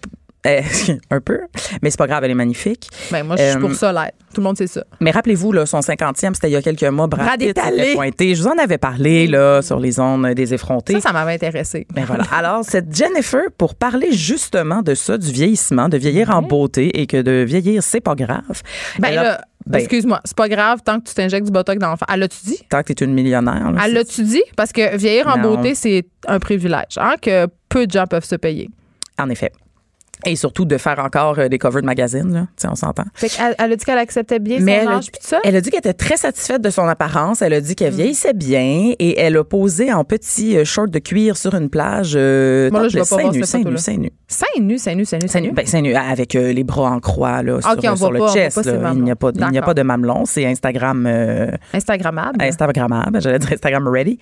Eh, [LAUGHS] un peu. Mais c'est pas grave, elle est magnifique. Ben, moi, je suis Euh, pour ça, l'aide. Tout le monde sait ça. Mais rappelez-vous, là, son 50e, c'était il y a quelques mois. Brad, Pitt s'était pointé. Je vous en avais parlé, là, sur les ondes des effrontés. Ça, ça m'avait intéressé. Ben voilà. [LAUGHS] Alors, cette Jennifer, pour parler justement de ça, du vieillissement, de vieillir en beauté et que de vieillir, c'est pas grave. Ben là, ben, excuse-moi, c'est pas grave tant que tu t'injectes du botox dans l'enfant. Elle l'a-tu dit? tant que tu es une millionnaire. là, Elle l'a-tu dit? Parce que vieillir en Non. beauté, c'est un privilège hein, que peu de gens peuvent se payer. En effet. Et surtout de faire encore euh, des covers de magazines, là. On s'entend. Fait qu'elle elle a dit qu'elle acceptait bien Mais son elle a, âge puis tout ça? elle a dit qu'elle était très satisfaite de son apparence. Elle a dit qu'elle vieillissait bien et elle a posé en petit euh, short de cuir sur une plage. Euh, là, je vais pas voir seins cette seins photo-là. seins nus. Seins seins nus. Ben, seins nus, avec euh, les bras en croix là, sur, Ok, on sur le pas- on voit chest. pas là. Il n'y a pas, de- il a pas de mamelon. C'est Instagram. euh, Instagrammable. Instagrammable, j'allais dire Instagram ready.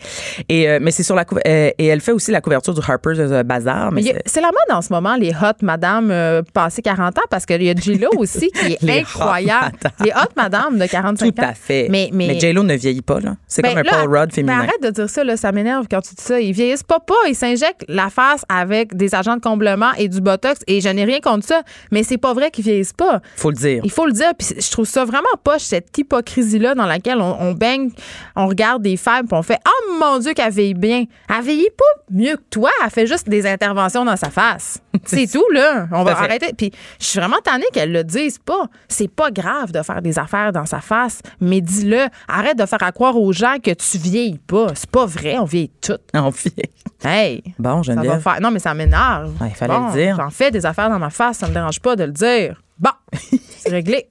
Et euh, mais c'est sur la euh, et elle fait aussi la couverture du Harper's euh, Bazaar. Mais C'est la mode en ce moment, les hot madame euh, passées 40 ans, parce qu'il y a J-Lo [LAUGHS] aussi qui est Les hot incroyable. madame. Les hot madame de 45 tout ans. à fait. Mais, mais, J-Lo ne vieillit pas là. C'est Ben comme un là, Paul Rudd Mais féminin. arrête de dire ça, là, ça m'énerve quand tu dis ça. Ils vieillissent pas pas, ils s'injectent la face avec des agents de comblement et du botox et je n'ai rien contre ça, mais c'est pas vrai qu'ils vieillissent pas. Faut le dire. Il faut le dire, puis je trouve ça vraiment poche cette hypocrisie là dans laquelle on, on baigne, on regarde des femmes puis on fait "Oh mon dieu qu'elle vieillit bien." Elle vieillit pas mieux que toi, elle fait juste des interventions dans sa face. [LAUGHS] C'est tout là. On va arrêter. Puis je suis vraiment tannée qu'elle le dise pas. C'est pas grave de faire des affaires dans sa face, mais dis-le. Arrête de faire à croire aux gens que tu vieillis pas. C'est pas vrai, on vieillit toutes. On vieillit. Hey. Bon, Ça va faire. Non, mais ça m'énerve. Ouais, il fallait Bon, le dire. J'en fais des affaires dans ma face, ça me dérange pas de le dire. Bon, [LAUGHS] c'est réglé.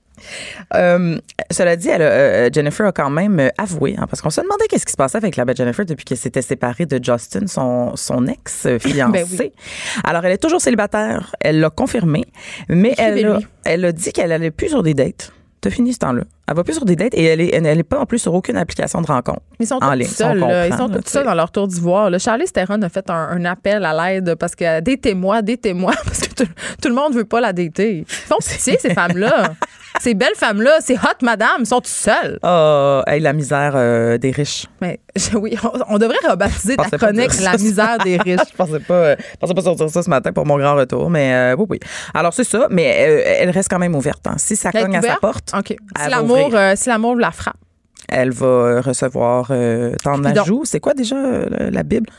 Euh, cela dit, elle euh, Jennifer a quand même euh, avoué, hein, parce qu'on se demandait qu'est-ce qui se passait avec la belle Jennifer depuis qu'elle s'était séparée de Justin, son, son ex-fiancé. [LAUGHS] Ben oui. Alors, elle est toujours célibataire. Elle l'a confirmé, mais elle a, elle a dit qu'elle allait plus sur des dates. T'as fini ce temps-là. Elle va plus sur des dates et elle est, elle est pas en plus sur aucune application de rencontre. Ils sont en tous ligne, seuls. là. Ils sont tous seuls dans leur tour d'ivoire. Charlie Theron a fait un, un appel à l'aide parce que datez-moi, datez-moi, [LAUGHS] parce que tout, tout le monde veut pas la dater. Ils font pitié, ces femmes-là. [LAUGHS] Ces belles femmes-là, c'est hot, madame, sont tous seuls. Oh, hey, la misère euh, des riches. Mais [LAUGHS] oui, on, on devrait rebaptiser ta chronique La misère des [LAUGHS] riches. je pensais pas, euh, je pensais pas sortir ça ce matin pour mon grand retour, mais euh, oui, oui. Alors c'est ça, mais euh, elle reste quand même ouverte. hein. Si ça Elle cogne à sa porte. Si l'amour, si la frappe. elle va recevoir tendre la Cupidon. joue. C'est quoi déjà la, Bible?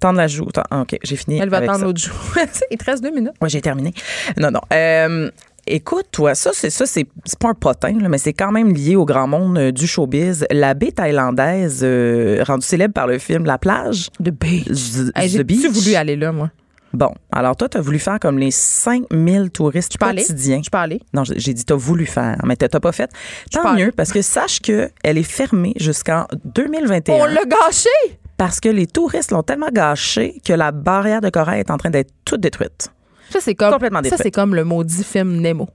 Tendre la joue. Tendre- OK, j'ai fini. Elle va ça. l'autre jour. [LAUGHS] Il te reste deux minutes. Oui, j'ai terminé. Non, non. Euh, écoute, toi, ça, c'est ça, c'est pas un potin, là, mais c'est quand même lié au grand monde euh, du showbiz. La baie thaïlandaise, euh, rendue célèbre par le film La plage. De. The, Hey, J'ai voulu aller là, moi? Bon, alors toi, tu as voulu faire comme les 5000 touristes quotidiens. Je peux aller? Non, j'ai dit t'as voulu faire, mais t'as t'as pas fait. Tant mieux, parce que sache que elle est fermée jusqu'en 2021 On l'a gâché! parce que les touristes l'ont tellement gâché que la barrière de corail est en train d'être toute détruite. Ça, c'est comme, Complètement ça, c'est comme le maudit film Nemo.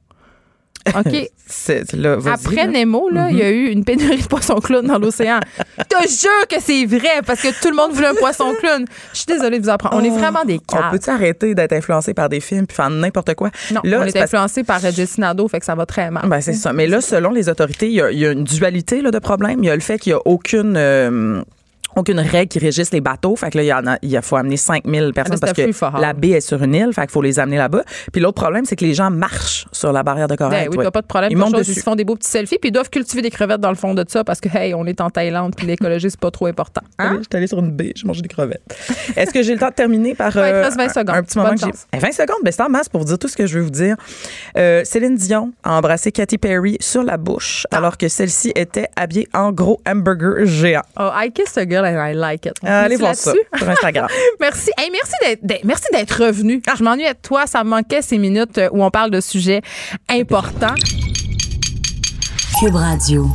OK. [LAUGHS] Là, Après. Nemo, là, il y a eu une pénurie de poissons clowns dans l'océan. [LAUGHS] Je te jure que c'est vrai parce que tout le monde voulait un poisson clown. Je suis désolée de vous apprendre. On est Oh, vraiment des On caves. peut-tu arrêter d'être influencé par des films puis faire n'importe quoi? Non, là, on est parce- influencé par Jessie Nadeau, fait que ça va très mal. Ben, c'est ça. Mais là, selon les autorités, il y a, il y a une dualité là, de problèmes. Il y a le fait qu'il n'y a aucune. euh, aucune règle qui régisse les bateaux. Fait que là, il y en a, il y a- faut amener 5000 personnes parce que la baie est sur une île. Fait qu'il faut les amener là-bas. Puis l'autre problème, c'est que les gens marchent sur la barrière de corail. Ben oui, ouais. pas de problème. Ils Pas de montent chose, Ils dessus. se font des beaux petits selfies, puis ils doivent cultiver des crevettes dans le fond de ça parce que, hey, on est en Thaïlande, puis l'écologie, c'est pas trop important. Hein? Je suis allée sur une baie, j'ai mangé des crevettes. Est-ce que j'ai le temps de terminer par Ouais, euh, reste 20 un- secondes. un petit moment Bonne que j'ai- chance. Eh, 20 secondes, ben c'est en masse pour vous dire tout ce que je veux vous dire. Euh, Céline Dion a embrassé Katy Perry sur la bouche Ah. alors que celle-ci était habillée en gros hamburger géant. Oh, I kiss a girl and I like it. On Allez voir ça sur Instagram. [LAUGHS] Merci. Hey, merci d'être, d'être- merci d'être revenu. Ah. Je m'ennuyais de toi. Ça me manquait ces minutes où on parle de sujets importants. Cube Radio.